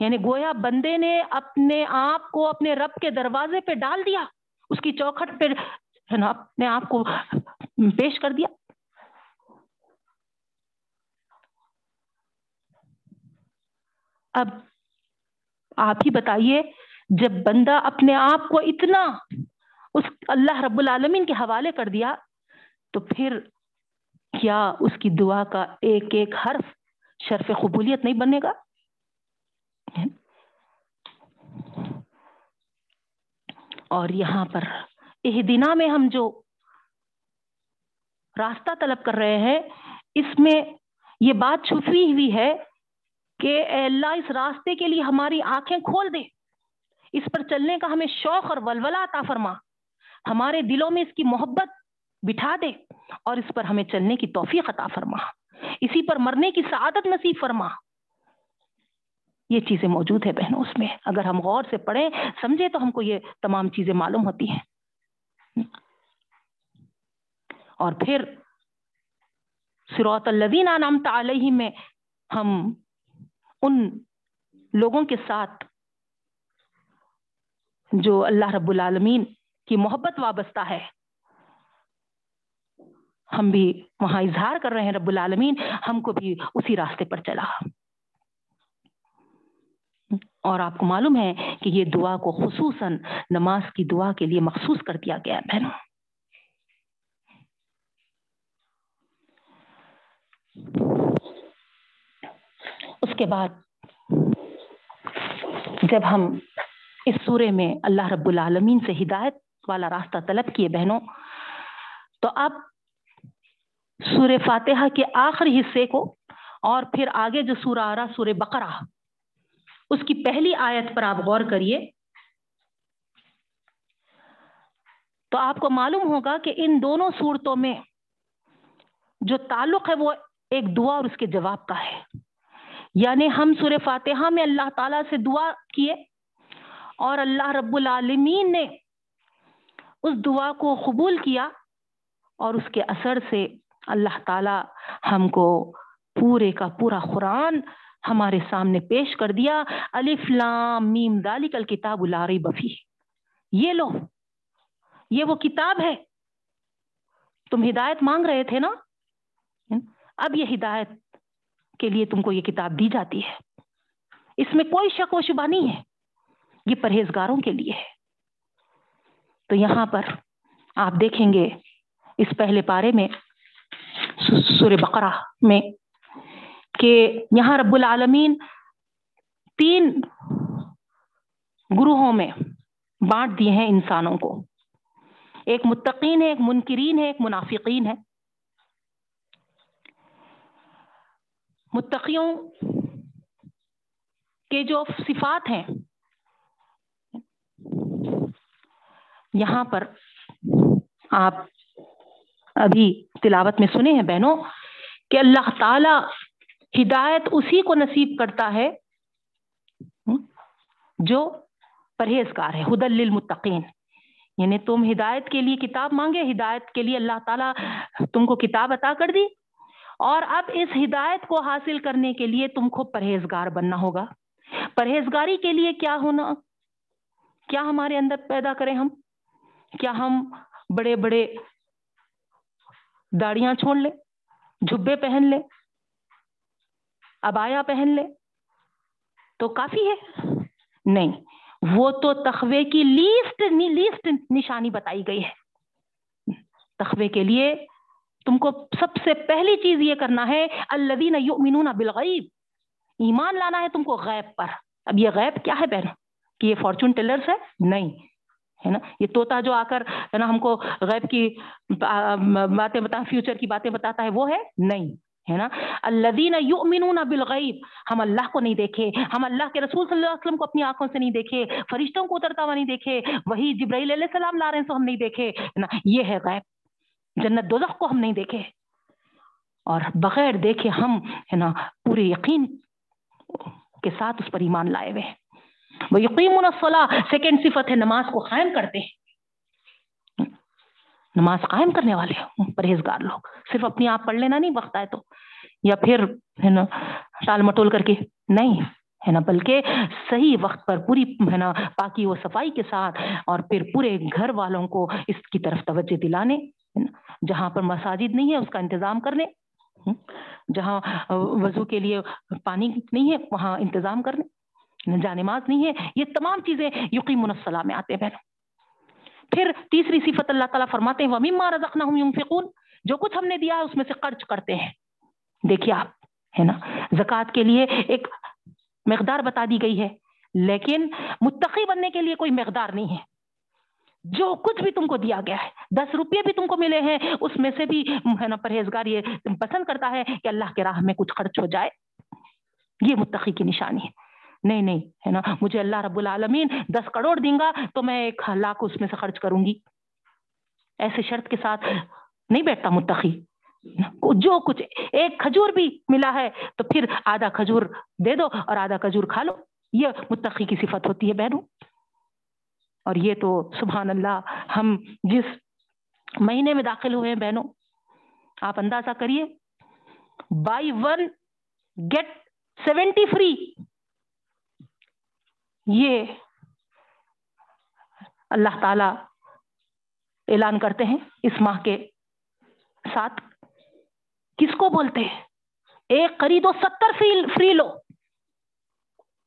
یعنی گویا بندے نے اپنے آپ کو اپنے رب کے دروازے پہ ڈال دیا، اس کی چوکھٹ پہ ہے نا اپنے آپ کو پیش کر دیا۔ اب آپ ہی بتائیے، جب بندہ اپنے آپ کو اتنا اس اللہ رب العالمین کے حوالے کر دیا، تو پھر کیا اس کی دعا کا ایک ایک حرف شرف قبولیت نہیں بنے گا؟ اور یہاں پر اہدنا میں ہم جو راستہ طلب کر رہے ہیں، اس میں یہ بات چھپی ہوئی ہے کہ اے اللہ، اس راستے کے لیے ہماری آنکھیں کھول دے اس پر چلنے کا ہمیں شوق اور ولولہ عطا فرما۔ ہمارے دلوں میں اس کی محبت بٹھا دے اور اس پر ہمیں چلنے کی توفیق عطا فرما۔ اسی پر مرنے کی سعادت نصیب فرما۔ یہ چیزیں موجود ہے بہنوں اس میں۔ اگر ہم غور سے پڑھیں سمجھے تو ہم کو یہ تمام چیزیں معلوم ہوتی ہیں۔ اور پھر سروت الدین نام علیہ میں ہم ان لوگوں کے ساتھ جو اللہ رب العالمین کی محبت وابستہ ہے۔ ہم بھی وہاں اظہار کر رہے ہیں رب العالمین، ہم کو بھی اسی راستے پر چلا۔ اور آپ کو معلوم ہے کہ یہ دعا کو خصوصاً نماز کی دعا کے لیے مخصوص کر دیا گیا بہنوں اس کے بعد جب ہم اس سورے میں اللہ رب العالمین سے ہدایت والا راستہ طلب کیے بہنوں، تو اب سور فاتحہ کے آخری حصے کو اور پھر آگے جو سورہ آ رہا سورہ بقرہ۔ اس کی پہلی آیت پر آپ غور کریے۔ تو آپ کو معلوم ہوگا کہ ان دونوں صورتوں میں جو تعلق ہے وہ ایک دعا اور اس کے جواب کا ہے۔ یعنی ہم سور فاتحہ میں اللہ تعالیٰ سے دعا کیے اور اللہ رب العالمین نے اس دعا کو قبول کیا اور اس کے اثر سے اللہ تعالی ہم کو پورے کا پورا قرآن ہمارے سامنے پیش کر دیا۔ الف لام میم دالک الکتاب الاری بفی یہ لو، یہ وہ کتاب ہے۔ تم ہدایت مانگ رہے تھے نا؟ اب یہ ہدایت کے لیے تم کو یہ کتاب دی جاتی ہے۔ اس میں کوئی شک و شبہ نہیں ہے۔ یہ پرہیزگاروں کے لیے ہے۔ تو یہاں پر آپ دیکھیں گے اس پہلے پارے میں سور بقرہ میں کہ یہاں رب العالمین تین گروہوں میں بانٹ دیے ہیں انسانوں کو۔ ایک متقین ہے، ایک منکرین ہے، ایک منافقین ہے۔ متقیوں کے جو صفات ہیں، یہاں پر آپ ابھی تلاوت میں سنے ہیں بہنوں، کہ اللہ تعالی ہدایت اسی کو نصیب کرتا ہے جو پرہیزگار ہے حد للمتقین۔ یعنی تم ہدایت کے لیے کتاب مانگے، ہدایت کے لیے اللہ تعالیٰ تم کو کتاب عطا کر دی۔ اور اب اس ہدایت کو حاصل کرنے کے لیے تم کو پرہیزگار بننا ہوگا۔ پرہیزگاری کے لیے کیا ہونا؟ کیا ہمارے اندر پیدا کریں ہم؟ کیا ہم بڑے بڑے داڑیاں چھوڑ لیں جھبے پہن لیں ابایا پہن لیں تو کافی ہے۔ نہیں، وہ تو تخوے کی لیسٹ لیسٹ نشانی بتائی گئی ہے۔ تخوے کے لیے تم کو سب سے پہلی چیز یہ کرنا ہے، الذین یؤمنون بالغیب۔ ایمان لانا ہے تم کو غیب پر۔ اب یہ غیب کیا ہے بہن کہ یہ فارچون ٹیلرز ہے؟ نہیں۔ ہے نا؟ یہ توتا جو آ کر، ہے نا، ہم کو غیب کی باتیں بتا فیوچر کی باتیں بتاتا ہے، وہ ہے نہیں، ہے نا؟ الذین یؤمنون بالغیب، ہم اللہ کو نہیں دیکھے، ہم اللہ کے رسول صلی اللہ علیہ وسلم کو اپنی آنکھوں سے نہیں دیکھے، فرشتوں کو اترتا ہوا نہیں دیکھے، وہی جبرائیل علیہ السلام لا رہے ہیں تو ہم نہیں دیکھے نا؟ یہ ہے غیب، جنت دوزخ کو ہم نہیں دیکھے، اور بغیر دیکھے ہم، ہے نا، پورے یقین کے ساتھ اس پر ایمان لائے ہوئے ہیں۔ وہ یقین سیکنڈ صفت ہے نماز کو قائم کرتے ہیں۔ نماز قائم کرنے والے پرہیزگار لوگ۔ صرف اپنی آپ پڑھ لینا نہیں، وقت آئے تو۔ یا پھر، ہے نا، ٹال مٹول کر کے۔ نہیں، ہے نا، بلکہ صحیح وقت پر پوری، ہے نا، پاکی و صفائی کے ساتھ اور پھر پورے گھر والوں کو اس کی طرف توجہ دلانے جہاں پر مساجد نہیں ہے، اس کا انتظام کرنے۔ جہاں وضو کے لیے پانی نہیں ہے، وہاں انتظام کرنے۔ جانماز نہیں ہے یہ تمام چیزیں یقین منصلہ میں آتے ہیں پھر تیسری صفت اللہ تعالیٰ فرماتے ہیں، وَمِمَّا رَزَقْنَهُمْ يُنفِقُونَ۔ جو کچھ ہم نے دیا ہے اس میں سے خرچ کرتے ہیں۔ دیکھیے آپ، ہے نا؟ زکوٰۃ کے لیے ایک مقدار بتا دی گئی ہے، لیکن متقی بننے کے لیے کوئی مقدار نہیں ہے۔ جو کچھ بھی تم کو دیا گیا ہے، دس روپے بھی تم کو ملے ہیں، اس میں سے بھی، ہے نا، پرہیزگار یہ پسند کرتا ہے کہ اللہ کے راہ میں کچھ خرچ ہو جائے۔ یہ متقی کی نشانی ہے۔ نہیں نہیں، ہے نا؟ مجھے اللہ رب العالمین دس کروڑ دیں گا تو میں ایک لاکھ اس میں سے خرچ کروں گی۔ ایسے شرط کے ساتھ نہیں بیٹھتا متقی۔ جو کچھ ایک کھجور بھی ملا ہے تو پھر آدھا کھجور دے دو اور آدھا کھجور کھا لو۔ یہ متقی کی صفت ہوتی ہے بہنوں۔ اور یہ تو سبحان اللہ ہم جس مہینے میں داخل ہوئے ہیں بہنوں، آپ اندازہ کریے۔ Buy one get seventy free. یہ اللہ تعالی اعلان کرتے ہیں اس ماہ کے ساتھ۔ کس کو بولتے ہیں؟ ایک خریدو ستر فری لو۔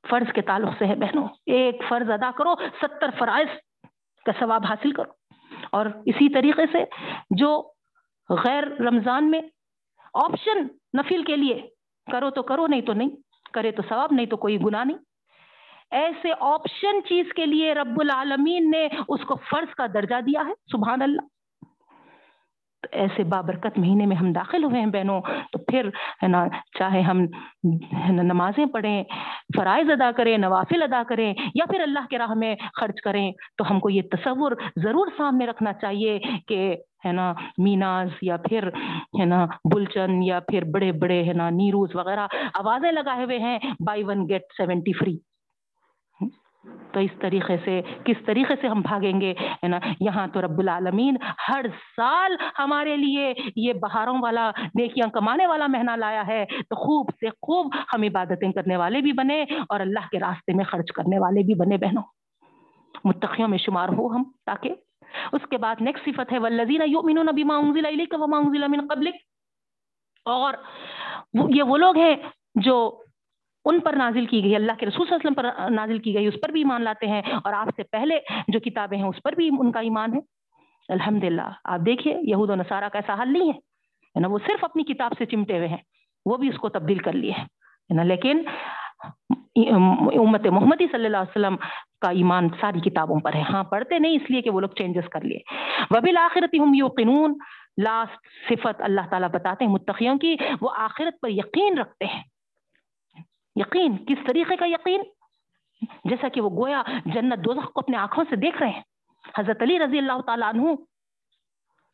فرض کے تعلق سے ہے بہنوں، ایک فرض ادا کرو، ستر فرائض کا ثواب حاصل کرو۔ اور اسی طریقے سے جو غیر رمضان میں آپشن نفل کے لیے کرو تو کرو، نہیں تو نہیں، کرے تو ثواب، نہیں تو کوئی گناہ نہیں۔ ایسے آپشن چیز کے لیے رب العالمین نے اس کو فرض کا درجہ دیا ہے، سبحان اللہ۔ ایسے بابرکت مہینے میں ہم داخل ہوئے ہیں بہنوں، تو پھر ہے نا، چاہے ہم نمازیں پڑھیں، فرائض ادا کریں، نوافل ادا کریں، یا پھر اللہ کے راہ میں خرچ کریں، تو ہم کو یہ تصور ضرور سامنے رکھنا چاہیے کہ ہے نا، میناز یا پھر ہے نا، بلچن یا پھر بڑے بڑے ہے نا، نیروز وغیرہ آوازیں لگائے ہوئے ہیں buy one get seventy free تو اس طریقے سے کس طریقے سے ہم بھاگیں گے؟ ہے نا؟ یہاں تو رب العالمین ہر سال ہمارے لیے یہ بہاروں والا نیکیاں کمانے والا مہینہ لایا ہے۔ تو خوب سے خوب ہم عبادتیں کرنے والے بھی بنے اور اللہ کے راستے میں خرچ کرنے والے بھی بنے بہنوں۔ متقیوں میں شمار ہو ہم تاکہ اس کے بعد نیکسٹ صفت ہے، والذین یؤمنون بما انزل الیک وما انزل من قبلک اور یہ وہ لوگ ہیں جو ان پر نازل کی گئی اللہ کے رسول صلی اللہ علیہ وسلم پر نازل کی گئی اس پر بھی ایمان لاتے ہیں اور آپ سے پہلے جو کتابیں ہیں، اس پر بھی ان کا ایمان ہے۔ الحمد للہ آپ دیکھیے، یہود و نصارہ کا ایسا حل نہیں ہے۔ نا، وہ صرف اپنی کتاب سے چمٹے ہوئے ہیں، وہ بھی اس کو تبدیل کر لیے ہیں۔ نا، لیکن امت محمدی صلی اللہ علیہ وسلم کا ایمان ساری کتابوں پر ہے۔ ہاں پڑھتے نہیں، اس لیے کہ وہ لوگ چینجز کر لیے۔ وبل آخرت ہم یوقنون۔ لاسٹ صفت اللہ تعالیٰ بتاتے ہیں متقیوں کی، وہ آخرت پر یقین رکھتے ہیں۔ یقین؟ کس طریقے کا یقین؟ جیسا کہ وہ گویا جنت دوزخ کو اپنے آنکھوں سے دیکھ رہے ہیں۔ حضرت علی رضی اللہ تعالیٰ عنہ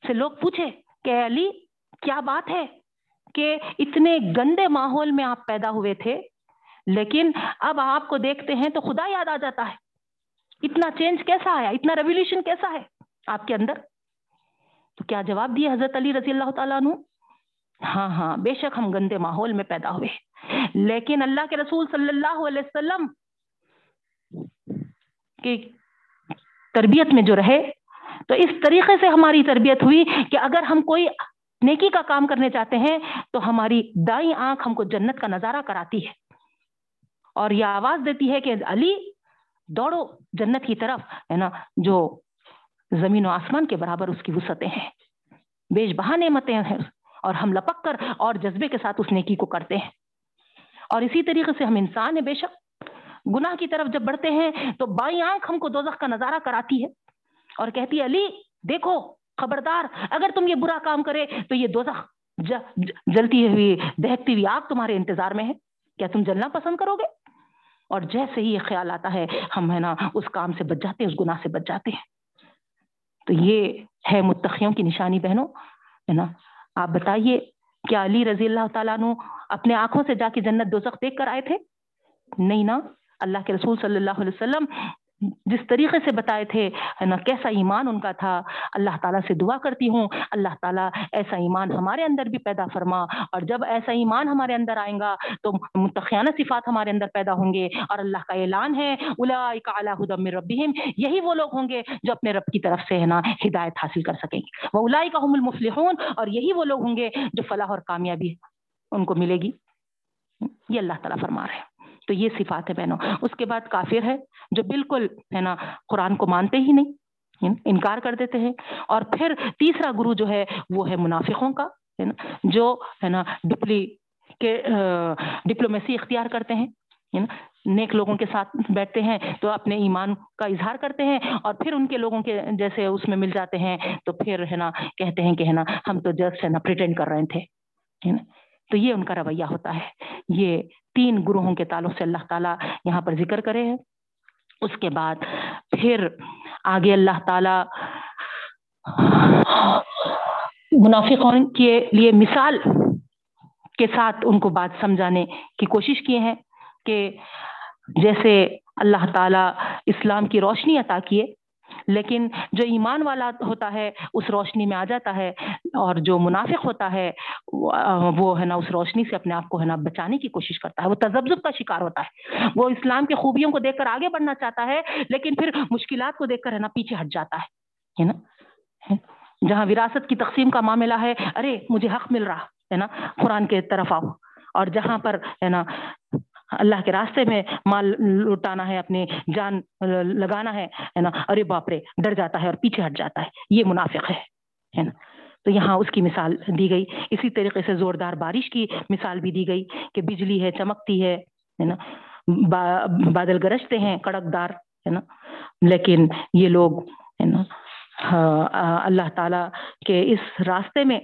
سے لوگ پوچھے کہ علی، کیا بات ہے کہ اتنے گندے ماحول میں آپ پیدا ہوئے تھے، لیکن اب آپ کو دیکھتے ہیں تو خدا یاد آ جاتا ہے۔ اتنا چینج کیسا آیا؟ اتنا ریولیوشن کیسا ہے آپ کے اندر؟ تو کیا جواب دیے حضرت علی رضی اللہ تعالیٰ عنہ؟ ہاں ہاں بے شک ہم گندے ماحول میں پیدا ہوئے۔ لیکن اللہ کے رسول صلی اللہ علیہ وسلم کی تربیت میں جو رہے، تو اس طریقے سے ہماری تربیت ہوئی کہ اگر ہم کوئی نیکی کا کام کرنے چاہتے ہیں، تو ہماری دائیں آنکھ ہم کو جنت کا نظارہ کراتی ہے۔ اور یہ آواز دیتی ہے کہ علی، دوڑو جنت کی طرف، ہے نا، جو زمین و آسمان کے برابر اس کی وسعتیں ہیں۔ بیش بہا نعمتیں ہیں۔ اور ہم لپک کر اور جذبے کے ساتھ اس نیکی کو کرتے ہیں۔ اور اسی طریقے سے ہم انسان ہیں بے شک۔ گناہ کی طرف جب بڑھتے ہیں تو بائیں آنکھ ہم کو دوزخ کا نظارہ کراتی ہے اور کہتی ہے، علی، دیکھو، خبردار، اگر تم یہ برا کام کرے تو یہ دوزخ جلتی ہوئی دہتی ہوئی آگ تمہارے انتظار میں ہے۔ کیا تم جلنا پسند کرو گے؟ اور جیسے ہی یہ خیال آتا ہے، ہم ہے نا، اس کام سے بچ جاتے ہیں، اس گناہ سے بچ جاتے ہیں۔ تو یہ ہے متقیوں کی نشانی بہنوں، ہے نا آپ بتائیے، کیا علی رضی اللہ تعالیٰ نے اپنے آنکھوں سے جا کے جنت دوزخ دیکھ کر آئے تھے؟ نہیں نا؟ اللہ کے رسول صلی اللہ علیہ وسلم جس طریقے سے بتائے تھے نا، کیسا ایمان ان کا تھا۔ اللہ تعالیٰ سے دعا کرتی ہوں۔ اللہ تعالیٰ ایسا ایمان ہمارے اندر بھی پیدا فرما۔ اور جب ایسا ایمان ہمارے اندر آئیں گا تو متخیانہ صفات ہمارے اندر پیدا ہوں گے۔ اور اللہ کا اعلان ہے من ربہم۔ یہی وہ لوگ ہوں گے جو اپنے رب کی طرف سے، ہے نا، ہدایت حاصل کر سکیں گے۔ وہ الائی کا المفلحون۔ اور یہی وہ لوگ ہوں گے جو فلاح اور کامیابی ان کو ملے گی۔ یہ اللہ تعالیٰ فرما رہے ہیں۔ تو یہ صفات ہے بہنوں۔ اس کے بعد کافر ہے جو بالکل ہے نا قرآن کو مانتے ہی نہیں یعنی انکار کر دیتے ہیں۔ اور پھر تیسرا گرو جو ہے وہ ہے منافقوں کا، ہے نا، جو ہے نا ڈپلی کے ڈپلومیسی اختیار کرتے ہیں۔ یعنی نیک لوگوں کے ساتھ بیٹھتے ہیں تو اپنے ایمان کا اظہار کرتے ہیں اور پھر ان کے لوگوں کے جیسے اس میں مل جاتے ہیں تو پھر ہے نا کہتے ہیں کہ ہے نا ہم تو جسٹ ہے نا پریٹینڈ کر رہے تھے تو یہ ان کا رویہ ہوتا ہے۔ یہ تین گروہوں کے تعلق سے اللہ تعالیٰ یہاں پر ذکر کرے ہیں۔ اس کے بعد پھر آگے اللہ تعالی منافقوں کے لیے مثال کے ساتھ ان کو بات سمجھانے کی کوشش کیے ہیں کہ جیسے اللہ تعالیٰ اسلام کی روشنی عطا کیے لیکن جو ایمان والا ہوتا ہے، اس روشنی میں آ جاتا ہے اور جو منافق ہوتا ہے، وہ ہے نا، اس روشنی سے اپنے آپ کو ہے نا بچانے کی کوشش کرتا ہے۔ وہ تجزب کا شکار ہوتا ہے۔ وہ اسلام کی خوبیوں کو دیکھ کر آگے بڑھنا چاہتا ہے، لیکن پھر مشکلات کو دیکھ کر ہے نا پیچھے ہٹ جاتا ہے۔ نا؟ جہاں وراثت کی تقسیم کا معاملہ ہے، ارے، مجھے حق مل رہا، ہے نا؟ قرآن کے طرف آؤ۔ اور جہاں پر ہے نا اللہ کے راستے میں مال لٹانا ہے، اپنی جان لگانا ہے نا؟ ارے باپ رے ڈر جاتا ہے اور پیچھے ہٹ جاتا ہے۔ یہ منافق ہے نا؟ تو یہاں اس کی مثال دی گئی۔ اسی طریقے سے زوردار بارش کی مثال بھی دی گئی کہ بجلی ہے، چمکتی ہے نا؟ بادل گرجتے ہیں کڑک دار ہے نا؟ لیکن یہ لوگ، ہے نا؟ ہاں، اللہ تعالیٰ کے اس راستے میں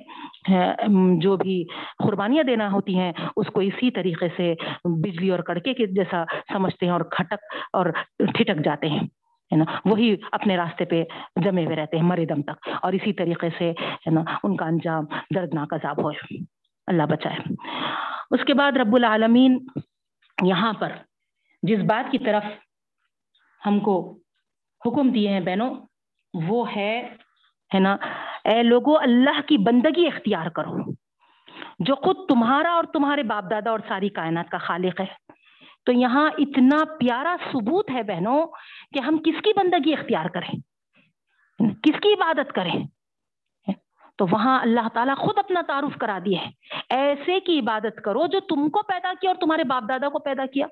جو بھی قربانیاں دینا ہوتی ہیں، اس کو اسی طریقے سے بجلی اور کڑکے کے جیسا سمجھتے ہیں اور کھٹک اور ٹھٹک جاتے ہیں، ہے نا؟ وہی اپنے راستے پہ جمے ہوئے رہتے ہیں، مرے دم تک، اور اسی طریقے سے، ہے نا، ان کا انجام دردناک عذاب ہو، اللہ بچائے۔ اس کے بعد رب العالمین یہاں پر جس بات کی طرف ہم کو حکم دیے ہیں بہنوں وہ ہے ہے نا، اے لوگو، اللہ کی بندگی اختیار کرو۔ جو خود تمہارا اور تمہارے باپ دادا اور ساری کائنات کا خالق ہے۔ تو یہاں اتنا پیارا ثبوت ہے بہنوں کہ ہم کس کی بندگی اختیار کریں؟ کس کی عبادت کریں؟ تو وہاں اللہ تعالیٰ خود اپنا تعارف کرا دیا ہے ایسے کی عبادت کرو جو تم کو پیدا کیا اور تمہارے باپ دادا کو پیدا کیا۔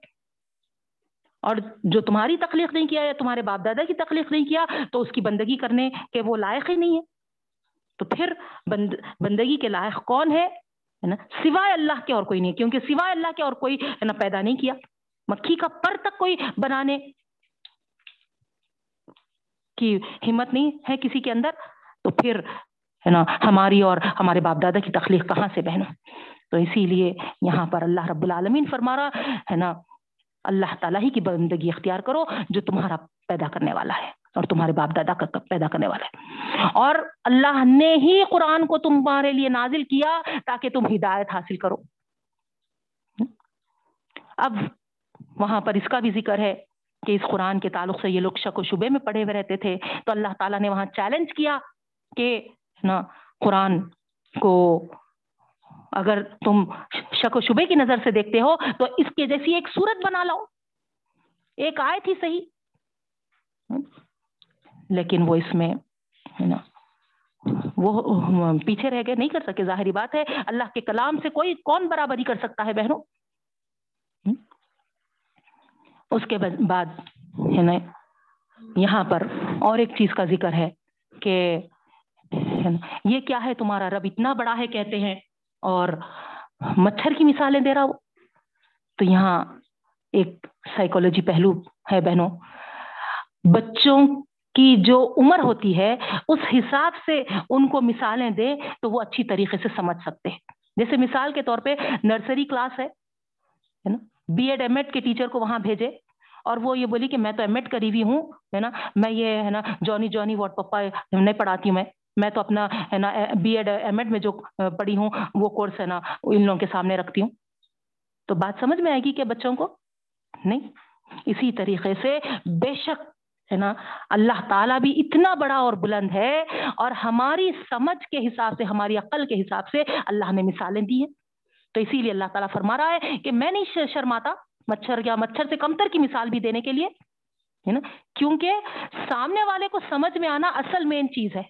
اور جو تمہاری تخلیق نہیں کیا یا تمہارے باپ دادا کی تخلیق نہیں کیا، تو اس کی بندگی کرنے کے وہ لائق ہی نہیں ہے۔ تو پھر بند، بندگی کے لائق کون ہے؟ نا؟ سوائے اللہ کے اور کوئی نہیں، کیونکہ سوائے اللہ کے اور کوئی ہے نا پیدا نہیں کیا۔ مکھی کا پر تک کوئی بنانے کی ہمت نہیں ہے کسی کے اندر۔ تو پھر ہے نا ہماری اور ہمارے باپ دادا کی تخلیق کہاں سے بہنوں؟ تو اسی لیے یہاں پر اللہ رب العالمین فرما رہا ہے نا اللہ تعالیٰ ہی کی بندگی اختیار کرو جو تمہارا پیدا کرنے والا ہے اور تمہارے باپ دادا کا پیدا کرنے والا ہے۔ اور اللہ نے ہی قرآن کو تمہارے لیے نازل کیا تاکہ تم ہدایت حاصل کرو۔ اب وہاں پر اس کا بھی ذکر ہے کہ اس قرآن کے تعلق سے یہ لوگ شک و شبے میں پڑے ہوئے رہتے تھے۔ تو اللہ تعالیٰ نے وہاں چیلنج کیا کہ نا قرآن کو اگر تم شک و شبے کی نظر سے دیکھتے ہو، تو اس کے جیسی ایک صورت بنا لو ایک آئے تھی صحیح۔ لیکن وہ اس میں وہ پیچھے رہ گئے، نہیں کر سکے۔ ظاہری بات ہے، اللہ کے کلام سے کوئی کون برابری کر سکتا ہے بہنوں؟ اس کے بعد ہے نا، یہاں پر اور ایک چیز کا ذکر ہے کہ یہ کیا ہے تمہارا رب؟ اتنا بڑا ہے، کہتے ہیں۔ اور مچھر کی مثالیں دے رہا ہو تو یہاں ایک سائیکولوجی پہلو ہے بہنوں۔ بچوں کی جو عمر ہوتی ہے، اس حساب سے ان کو مثالیں دے تو وہ اچھی طریقے سے سمجھ سکتے ہیں۔ جیسے مثال کے طور پہ نرسری کلاس ہے نا؟ بی ایڈ، ایم ایڈ کے ٹیچر کو وہاں بھیجے اور وہ یہ بولی کہ میں تو ایم ایڈ کری ہوئی ہوں، ہے نا؟ میں یہ، ہے نا؟ جونی جونی، واٹ پپا نہیں پڑھاتی ہوں میں۔ میں تو اپنا ہے نا بی ایڈ ایم ایڈ میں جو پڑھی ہوں، وہ کورس ہے نا، ان لوگوں کے سامنے رکھتی ہوں۔ تو بات سمجھ میں آئے گی کہ بچوں کو؟ نہیں۔ اسی طریقے سے بے شک، ہے نا، اللہ تعالیٰ بھی اتنا بڑا اور بلند ہے، اور ہماری سمجھ کے حساب سے، ہماری عقل کے حساب سے اللہ نے مثالیں دی ہیں۔ تو اسی لیے اللہ تعالیٰ فرما رہا ہے کہ میں نہیں شرماتا مچھر، یا مچھر سے کمتر کی مثال بھی دینے کے لیے، ہے نا۔ کیونکہ سامنے والے کو سمجھ میں آنا اصل مین چیز ہے۔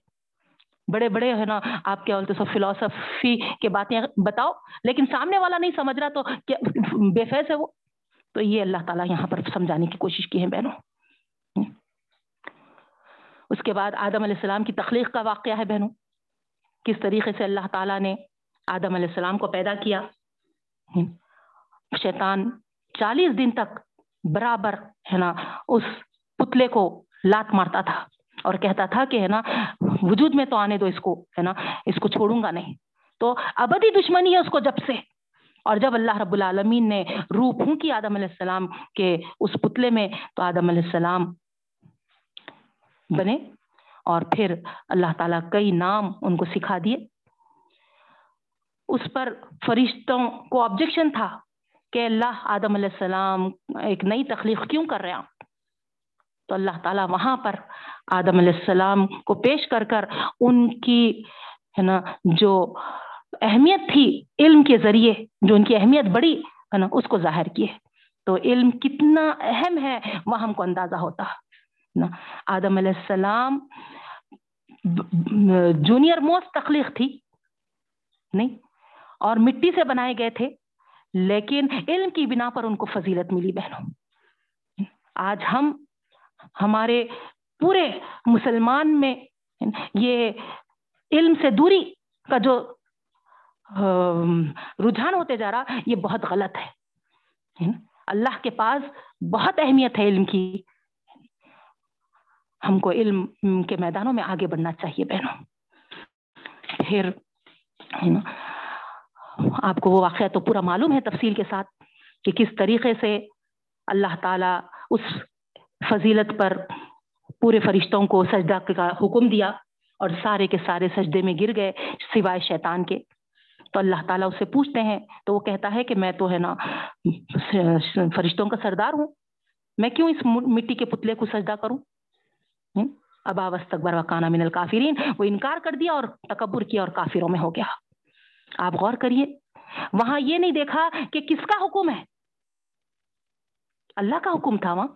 بڑے بڑے ہے نا، آپ کیا بولتے سو فلاسفی کے باتیں بتاؤ، لیکن سامنے والا نہیں سمجھ رہا تو کیا بے فیض ہے وہ؟ تو یہ اللہ تعالیٰ یہاں پر سمجھانے کی کوشش کی ہے بہنوں۔ اس کے بعد آدم علیہ السلام کی تخلیق کا واقعہ ہے بہنوں۔ کس طریقے سے اللہ تعالیٰ نے آدم علیہ السلام کو پیدا کیا۔ شیطان چالیس دن تک برابر ہے نا، اس پتلے کو لات مارتا تھا اور کہتا تھا کہ ہے نا وجود میں تو آنے دو اس کو، ہے نا؟ اس کو چھوڑوں گا نہیں۔ تو ابدی دشمنی ہے اس کو جب سے۔ اور جب اللہ رب العالمین نے روح پھونکی آدم علیہ السلام کے اس پتلے میں، تو آدم علیہ السلام بنے۔ اور پھر اللہ تعالیٰ کئی نام ان کو سکھا دیے۔ اس پر فرشتوں کو آبجیکشن تھا کہ اللہ آدم علیہ السلام ایک نئی تخلیق کیوں کر رہے ہیں؟ تو اللہ تعالیٰ وہاں پر آدم علیہ السلام کو پیش کر کر ان کی، ہے نا، جو اہمیت تھی علم کے ذریعے، جو ان کی اہمیت بڑی ہے نا، اس کو ظاہر کیے۔ تو علم کتنا اہم ہے وہ ہم کو اندازہ ہوتا نا۔ آدم علیہ السلام جونیئر موسٹ تخلیق تھی، نہیں؟ اور مٹی سے بنائے گئے تھے، لیکن علم کی بنا پر ان کو فضیلت ملی بہنوں۔ آج ہم ہمارے پورے مسلمان میں یہ علم سے دوری کا جو رجحان ہوتے جا رہا، یہ بہت غلط ہے۔ اللہ کے پاس بہت اہمیت ہے علم کی۔ ہم کو علم کے میدانوں میں آگے بڑھنا چاہیے بہنوں۔ پھر آپ کو وہ واقعہ تو پورا معلوم ہے تفصیل کے ساتھ کہ کس طریقے سے اللہ تعالیٰ اس فضیلت پر پورے فرشتوں کو سجدہ کا حکم دیا اور سارے کے سارے سجدے میں گر گئے سوائے شیطان کے۔ تو اللہ تعالیٰ اسے پوچھتے ہیں، تو وہ کہتا ہے کہ میں تو ہے نا فرشتوں کا سردار ہوں۔ میں کیوں اس مٹی کے پتلے کو سجدہ کروں؟ ابا وسطبر وکانہ من الکافرین۔ وہ انکار کر دیا اور تکبر کیا اور کافروں میں ہو گیا۔ آپ غور کریے، وہاں یہ نہیں دیکھا کہ کس کا حکم ہے؟ اللہ کا حکم تھا وہاں۔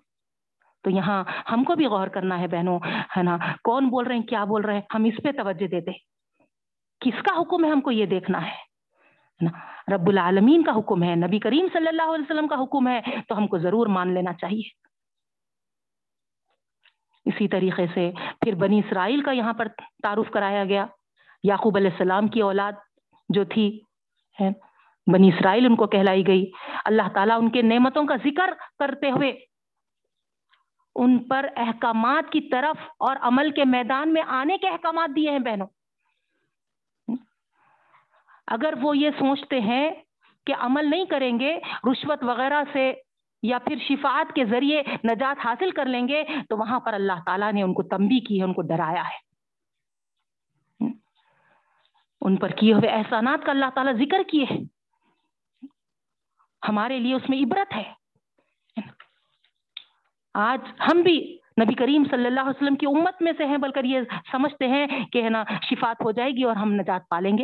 تو یہاں ہم کو بھی غور کرنا ہے بہنوں، ہے نا؟ کون بول رہے ہیں، کیا بول رہے ہیں؟ ہم اس پہ توجہ دیتے کس کا حکم ہے ہم کو یہ دیکھنا ہے؟ رب العالمین کا حکم ہے، نبی کریم صلی اللہ علیہ وسلم کا حکم ہے، تو ہم کو ضرور مان لینا چاہیے۔ اسی طریقے سے پھر بنی اسرائیل کا یہاں پر تعارف کرایا گیا۔ یعقوب علیہ السلام کی اولاد جو تھی بنی اسرائیل ان کو کہلائی گئی۔ اللہ تعالیٰ ان کے نعمتوں کا ذکر کرتے ہوئے ان پر احکامات کی طرف اور عمل کے میدان میں آنے کے احکامات دیے ہیں بہنوں۔ اگر وہ یہ سوچتے ہیں کہ عمل نہیں کریں گے، رشوت وغیرہ سے یا پھر شفاعت کے ذریعے نجات حاصل کر لیں گے، تو وہاں پر اللہ تعالیٰ نے ان کو تمبی کی ہے، ان کو ڈرایا ہے۔ ان پر کیے ہوئے احسانات کا اللہ تعالیٰ ذکر کیے ہمارے لیے اس میں عبرت ہے۔ آج ہم بھی نبی کریم صلی اللہ علیہ وسلم کی امت میں سے ہیں، بلکہ یہ سمجھتے ہیں کہ ہے نا شفات ہو جائے گی اور ہم نجات پالیں گے۔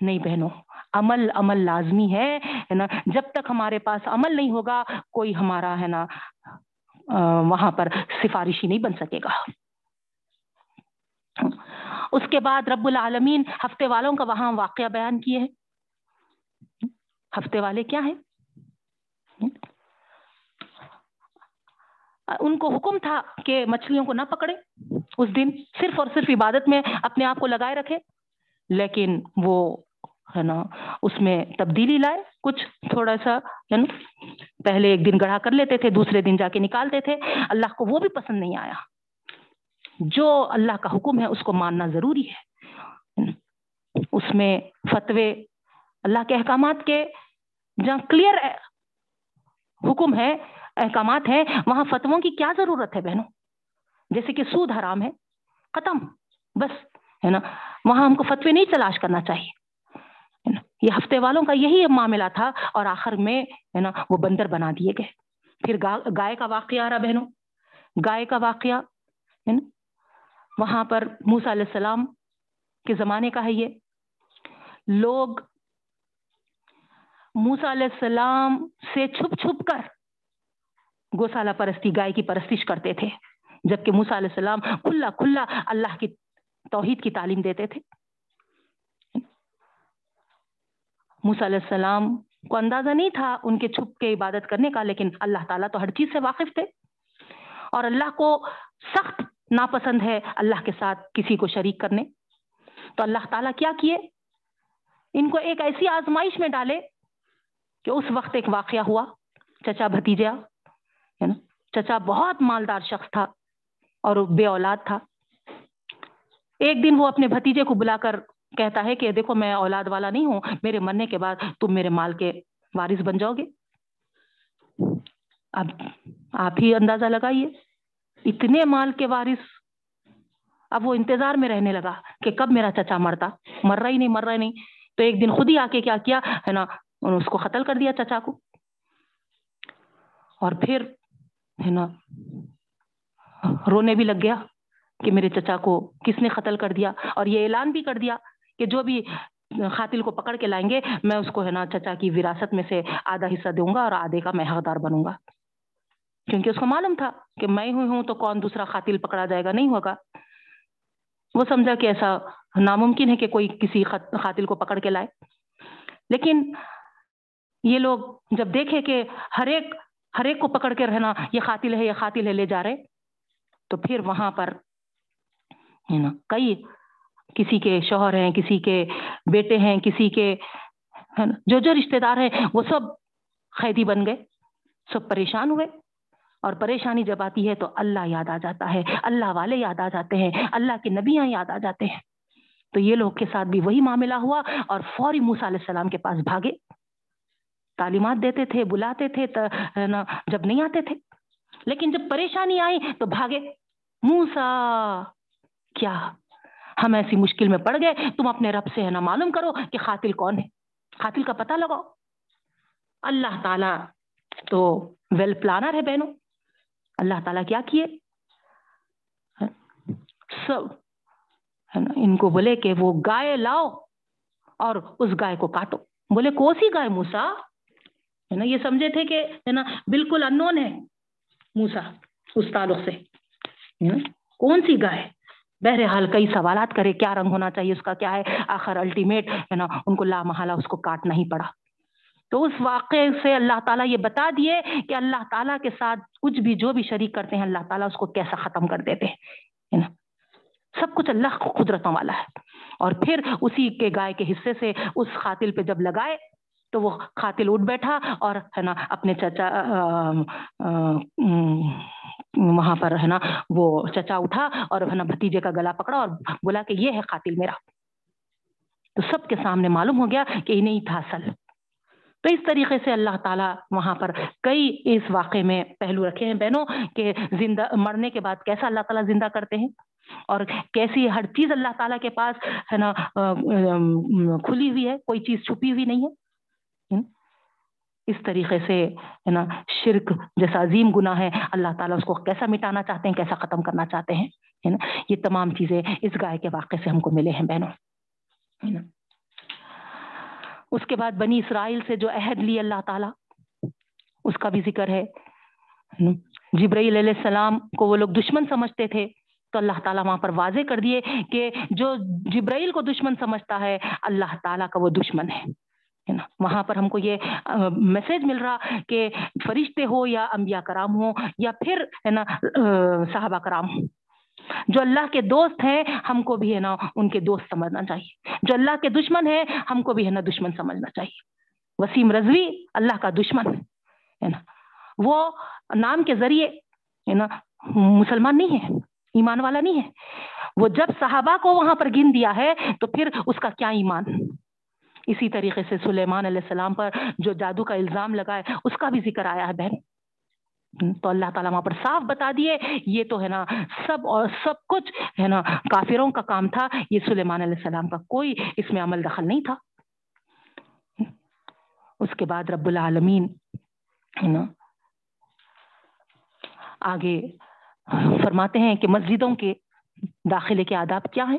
نہیں بہنوں، عمل عمل لازمی ہے نا، جب تک ہمارے پاس عمل نہیں ہوگا، کوئی ہمارا ہے نا وہاں پر سفارشی نہیں بن سکے گا۔ اس کے بعد رب العالمین ہفتے والوں کا وہاں واقعہ بیان کیے ہیں۔ ہفتے والے کیا ہیں؟ ان کو حکم تھا کہ مچھلیوں کو نہ پکڑے اس دن صرف اور صرف عبادت میں اپنے آپ کو لگائے رکھے، لیکن وہ، ہے نا، اس میں تبدیلی لائے۔ کچھ تھوڑا سا ہے نا پہلے ایک دن گڑھا کر لیتے تھے، دوسرے دن جا کے نکالتے تھے۔ اللہ کو وہ بھی پسند نہیں آیا۔ جو اللہ کا حکم ہے، اس کو ماننا ضروری ہے۔ اس میں فتوے، اللہ کے احکامات کے جہاں کلیئر حکم ہے احکامات ہیں، وہاں فتووں کی کیا ضرورت ہے بہنوں؟ جیسے کہ سود حرام ہے، ختم، بس، ہے نا؟ وہاں ہم کو فتوے نہیں تلاش کرنا چاہیے یہ ہفتے والوں کا یہی معاملہ تھا اور آخر میں، ہے نا، وہ بندر بنا دیے گئے۔ پھر گائے کا واقعہ آ رہا بہنوں۔ گائے کا واقعہ، ہے نا؟ وہاں پر موسا علیہ السلام کے زمانے کا ہے یہ۔ لوگ موسا علیہ السلام سے چھپ چھپ کر گوسالہ پرستی، گائے کی پرستش کرتے تھے، جبکہ موسا علیہ السلام کھلا کھلا اللہ کی توحید کی تعلیم دیتے تھے۔ موسا علیہ السلام کو اندازہ نہیں تھا ان کے چھپ کے عبادت کرنے کا، لیکن اللہ تعالیٰ تو ہر چیز سے واقف تھے۔ اور اللہ کو سخت ناپسند ہے اللہ کے ساتھ کسی کو شریک کرنے۔ تو اللہ تعالیٰ کیا کیے؟ ان کو ایک ایسی آزمائش میں ڈالے کہ اس وقت ایک واقعہ ہوا، چچا بھتیجا ہے نا؟ چچا بہت مالدار شخص تھا اور بے اولاد تھا۔ ایک دن وہ اپنے بھتیجے کو بلا کر کہتا ہے کہ دیکھو میں اولاد والا نہیں ہوں، میرے مرنے کے بعد تم میرے مال کے وارث بن جاؤ گے۔ اب آپ ہی اندازہ لگائیے، اتنے مال کے وارث۔ اب وہ انتظار میں رہنے لگا کہ کب میرا چچا مرتا مر رہا ہی نہیں مر رہا ہی نہیں۔ تو ایک دن خود ہی آ کے کیا کیا، ہے نا اس کو قتل کر دیا چچا کو۔ اور پھر ہے نا؟ رونے بھی لگ گیا کہ میرے چچا کو کس نے قتل کر دیا اور یہ اعلان بھی کر دیا کہ جو بھی قاتل کو پکڑ کے لائیں گے، میں اس کو ہے نا چچا کی وراثت میں سے آدھا حصہ دوں گا اور آدھے کا میں حقدار بنوں گا۔ کیونکہ اس کو معلوم تھا کہ میں ہوئی ہوں تو کون دوسرا قاتل پکڑا جائے گا، نہیں ہوگا۔ وہ سمجھا کہ ایسا ناممکن ہے کہ کوئی کسی قاتل کو پکڑ کے لائے۔ لیکن یہ لوگ جب دیکھے کہ ہر ایک ہر ایک کو پکڑ کے رہنا، یہ قاتل ہے، یہ قاتل ہے، لے جا رہے۔ تو پھر وہاں پر، ہے نا، کئی کسی کے شوہر ہیں، کسی کے بیٹے ہیں، کسی کے، ہے نا، جو جو رشتے دار ہیں، وہ سب قیدی بن گئے، سب پریشان ہوئے۔ اور پریشانی جب آتی ہے تو اللہ یاد آ جاتا ہے، اللہ والے یاد آ جاتے ہیں، اللہ کے نبیاں یاد آ جاتے ہیں۔ تو یہ لوگ کے ساتھ بھی وہی معاملہ ہوا اور فوری موسا علیہ السلام کے پاس بھاگے۔ تعلیمات دیتے تھے، بلاتے تھے جب نہیں آتے تھے۔ لیکن جب پریشانی آئی تو بھاگے۔ موسا کیا؟ ہم ایسی مشکل میں پڑ گئے۔ تم اپنے رب سے، ہے نا، معلوم کرو کہ قاتل کون ہے۔ قاتل کا پتہ لگاؤ۔ اللہ تعالی تو ویل پلانر ہے بہنوں۔ اللہ تعالیٰ کیا کیے؟ سب، ہے نا، ان کو بولے کہ وہ گائے لاؤ اور اس گائے کو کاٹو۔ بولے کوسی گائے موسا ہے نا؟ یہ سمجھے تھے کہ ہے نا، بالکل انون ہے موسا اس تعلق سے کون سی گائے؟ بہرحال کئی سوالات کرے، کیا رنگ ہونا چاہیے اس کا؟ کیا ہے؟ آخر الٹیمیٹ ہے نا، ان کو لا محالہ اس کو کاٹنا ہی پڑا۔ تو اس واقعے سے اللہ تعالیٰ یہ بتا دیے کہ اللہ تعالیٰ کے ساتھ کچھ بھی جو بھی شریک کرتے ہیں، اللہ تعالیٰ اس کو کیسا ختم کر دیتے ہیں۔ نا؟ سب کچھ اللہ قدرتوں والا ہے۔ اور پھر اسی کے گائے کے حصے سے اس قاتل پہ جب لگائے تو وہ قاتل اٹھ بیٹھا اور ہے نا اپنے چچا وہاں پر ہے نا وہ چچا اٹھا اور ہے نا بھتیجے کا گلا پکڑا اور بولا کہ یہ ہے قاتل میرا۔ تو سب کے سامنے معلوم ہو گیا کہ یہ نہیں تھا اصل۔ تو اس طریقے سے اللہ تعالیٰ وہاں پر کئی اس واقعے میں پہلو رکھے ہیں۔ بہنوں، کہ زندہ، مرنے کے بعد کیسا اللہ تعالیٰ زندہ کرتے ہیں اور کیسی ہر چیز اللہ تعالیٰ کے پاس ہے نا کھلی ہوئی ہے، کوئی چیز چھپی ہوئی نہیں ہے۔ اس طریقے سے، ہے نا، شرک جیسا عظیم گناہ ہے، اللہ تعالیٰ اس کو کیسا مٹانا چاہتے ہیں، کیسا ختم کرنا چاہتے ہیں، ہے نا؟ یہ تمام چیزیں اس گائے کے واقعے سے ہم کو ملے ہیں بہنوں، ہے نا؟ اس کے بعد بنی اسرائیل سے جو عہد لی اللہ تعالیٰ، اس کا بھی ذکر ہے جبرائیل علیہ السلام کو وہ لوگ دشمن سمجھتے تھے، تو اللہ تعالیٰ وہاں پر واضح کر دیے کہ جو جبرائیل کو دشمن سمجھتا ہے، اللہ تعالیٰ کا وہ دشمن ہے۔ وہاں پر ہم کو یہ میسج مل رہا کہ فرشتے ہو یا انبیاء کرام ہو یا پھر ہے نا صحابہ کرام ہو جو اللہ کے دوست ہیں، ہم کو بھی ہے نا ان کے دوست سمجھنا چاہیے۔ جو اللہ کے دشمن ہے ہم کو بھی ہے نا دشمن سمجھنا چاہیے۔ وسیم رضوی اللہ کا دشمن ہے نا۔ وہ نام کے ذریعے ہے نا، مسلمان نہیں ہے، ایمان والا نہیں ہے۔ وہ جب صحابہ کو وہاں پر گن دیا ہے، تو پھر اس کا کیا ایمان؟ اسی طریقے سے سلیمان علیہ السلام پر جو جادو کا الزام لگائے اس کا بھی ذکر آیا ہے بہن۔ تو اللہ تعالیٰ وہاں پر صاف بتا دیے، یہ تو ہے نا سب اور سب کچھ ہے نا کافروں کا کام تھا، یہ سلیمان علیہ السلام کا کوئی اس میں عمل دخل نہیں تھا۔ اس کے بعد رب العالمین ہے نا آگے فرماتے ہیں کہ مسجدوں کے داخلے کے آداب کیا ہیں؟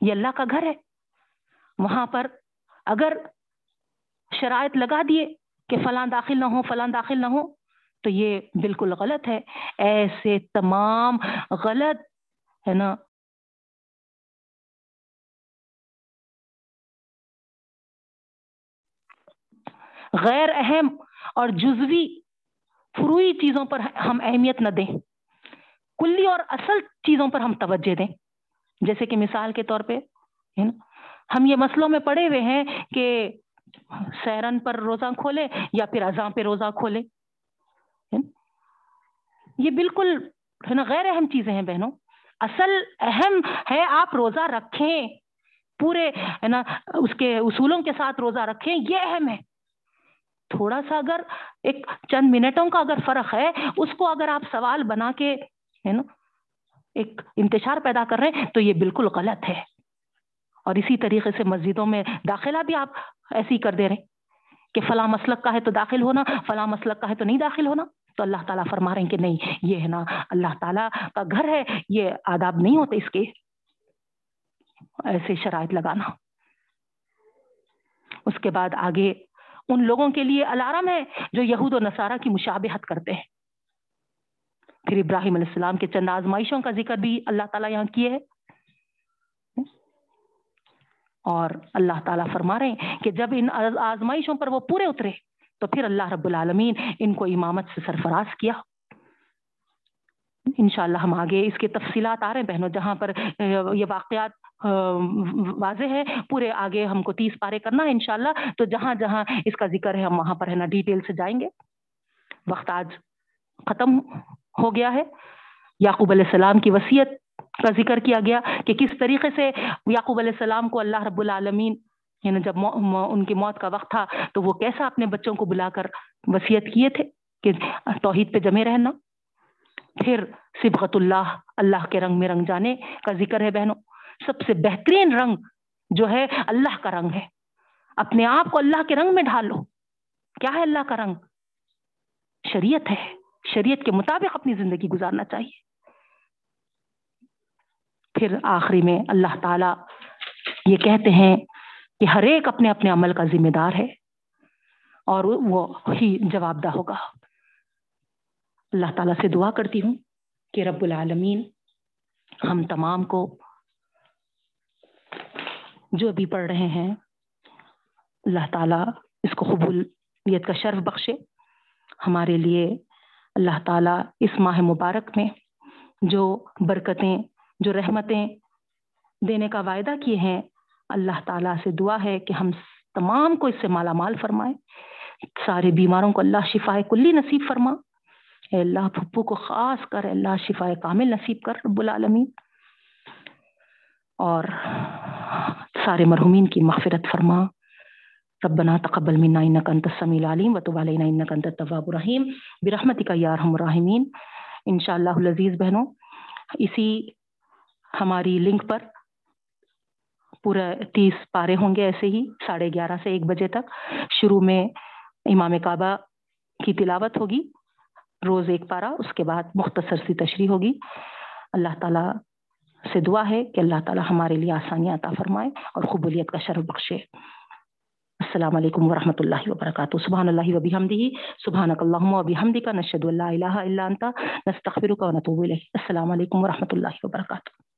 یہ اللہ کا گھر ہے۔ وہاں پر اگر شرائط لگا دیے کہ فلاں داخل نہ ہو فلاں داخل نہ ہو تو یہ بالکل غلط ہے۔ ایسے تمام غلط، ہے نا؟ غیر اہم اور جزوی فروئی چیزوں پر ہم اہمیت نہ دیں۔ کلی اور اصل چیزوں پر ہم توجہ دیں۔ جیسے کہ مثال کے طور پہ ہم یہ مسئلوں میں پڑے ہوئے ہیں کہ سیرن پر روزہ کھولے یا پھر ازاں پہ روزہ کھولے یہ بالکل، ہے نا، غیر اہم چیزیں ہیں بہنوں۔ اصل اہم ہے آپ روزہ رکھیں، پورے، ہے نا، اس کے اصولوں کے ساتھ روزہ رکھیں، یہ اہم ہے۔ تھوڑا سا اگر ایک چند منٹوں کا اگر فرق ہے، اس کو اگر آپ سوال بنا کے، ہے نا، ایک انتشار پیدا کر رہے ہیں، تو یہ بالکل غلط ہے۔ اور اسی طریقے سے مسجدوں میں داخلہ بھی آپ ایسے ہی کر دے رہے ہیں کہ فلاں مسلک کا ہے تو داخل ہونا، فلاں مسلک کا ہے تو نہیں داخل ہونا۔ تو اللہ تعالیٰ فرما رہے ہیں کہ نہیں، یہ ہے نا اللہ تعالیٰ کا گھر ہے، یہ آداب نہیں ہوتے اس کے۔ ایسے شرائط لگانا۔ اس کے بعد آگے ان لوگوں کے لیے الارم ہے جو یہود و نصارہ کی مشابہت کرتے ہیں۔ پھر ابراہیم علیہ السلام کے چند آزمائشوں کا ذکر بھی اللہ تعالیٰ یہاں کیے ہے اور اللہ تعالیٰ فرما رہے ہیں کہ جب ان آزمائشوں پر وہ پورے اترے، تو پھر اللہ رب العالمین ان کو امامت سے سرفراز کیا۔ انشاءاللہ ہم آگے اس کے تفصیلات آ رہے ہیں بہنوں، جہاں پر یہ واقعات واضح ہے۔ پورے آگے ہم کو تیس پارے کرنا ہے انشاءاللہ۔ تو جہاں جہاں اس کا ذکر ہے، ہم وہاں پر ہے نا ڈیٹیل سے جائیں گے۔ وقت آج ختم ہو گیا ہے۔ یعقوب علیہ السلام کی وصیت کا ذکر کیا گیا کہ کس طریقے سے یعقوب علیہ السلام کو اللہ رب العالمین یعنی جب ان کی موت کا وقت تھا، تو وہ کیسا اپنے بچوں کو بلا کر وصیت کیے تھے کہ توحید پہ جمے رہنا؟ پھر سبغت اللہ اللہ کے رنگ میں رنگ جانے کا ذکر ہے بہنوں۔ سب سے بہترین رنگ جو ہے، اللہ کا رنگ ہے۔ اپنے آپ کو اللہ کے رنگ میں ڈھالو۔ کیا ہے اللہ کا رنگ؟ شریعت ہے۔ شریعت کے مطابق اپنی زندگی گزارنا چاہیے۔ پھر آخری میں اللہ تعالی یہ کہتے ہیں کہ ہر ایک اپنے اپنے عمل کا ذمہ دار ہے اور وہ ہی جواب دہ ہوگا۔ اللہ تعالیٰ سے دعا کرتی ہوں کہ رب العالمین ہم تمام کو جو بھی پڑھ رہے ہیں، اللہ تعالیٰ اس کو قبولیت کا شرف بخشے۔ ہمارے لیے اللہ تعالیٰ اس ماہ مبارک میں جو برکتیں جو رحمتیں دینے کا وعدہ کیے ہیں، اللہ تعالیٰ سے دعا ہے کہ ہم تمام کو اس سے مالا مال فرمائے۔ سارے بیماروں کو اللہ شفا کلی نصیب فرما۔ اے اللہ پھپو کو خاص کر اللہ شفا کامل نصیب کر، رب العالمین۔ اور سارے مرحومین کی مغفرت فرما۔ ربنا تقبل منا انك انت السميع العليم وتب علينا انك انت التواب الرحيم برحمتك يا ارحم الراحمين انشاءاللہ العزیز بہنوں، اسی ہماری لنک پر پورا تیس پارے ہوں گے ایسے ہی، ساڑھے گیارہ سے ایک بجے تک۔ شروع میں امام کعبہ کی تلاوت ہوگی، روز ایک پارا اس کے بعد مختصر سی تشریح ہوگی۔ اللہ تعالیٰ سے دعا ہے کہ اللہ تعالیٰ ہمارے لیے آسانیاں عطا فرمائے اور قبولیت کا شرف بخشے۔ السلام علیکم ورحمۃ اللہ وبرکاتہ۔ سبحان اللہ وبی حمدی سبحان اللہ وبی حمدی کا نشد اللہ الہ الا انت، نستغفرک و نتوب الیک۔ السلام علیکم ورحمۃ اللہ وبرکاتہ۔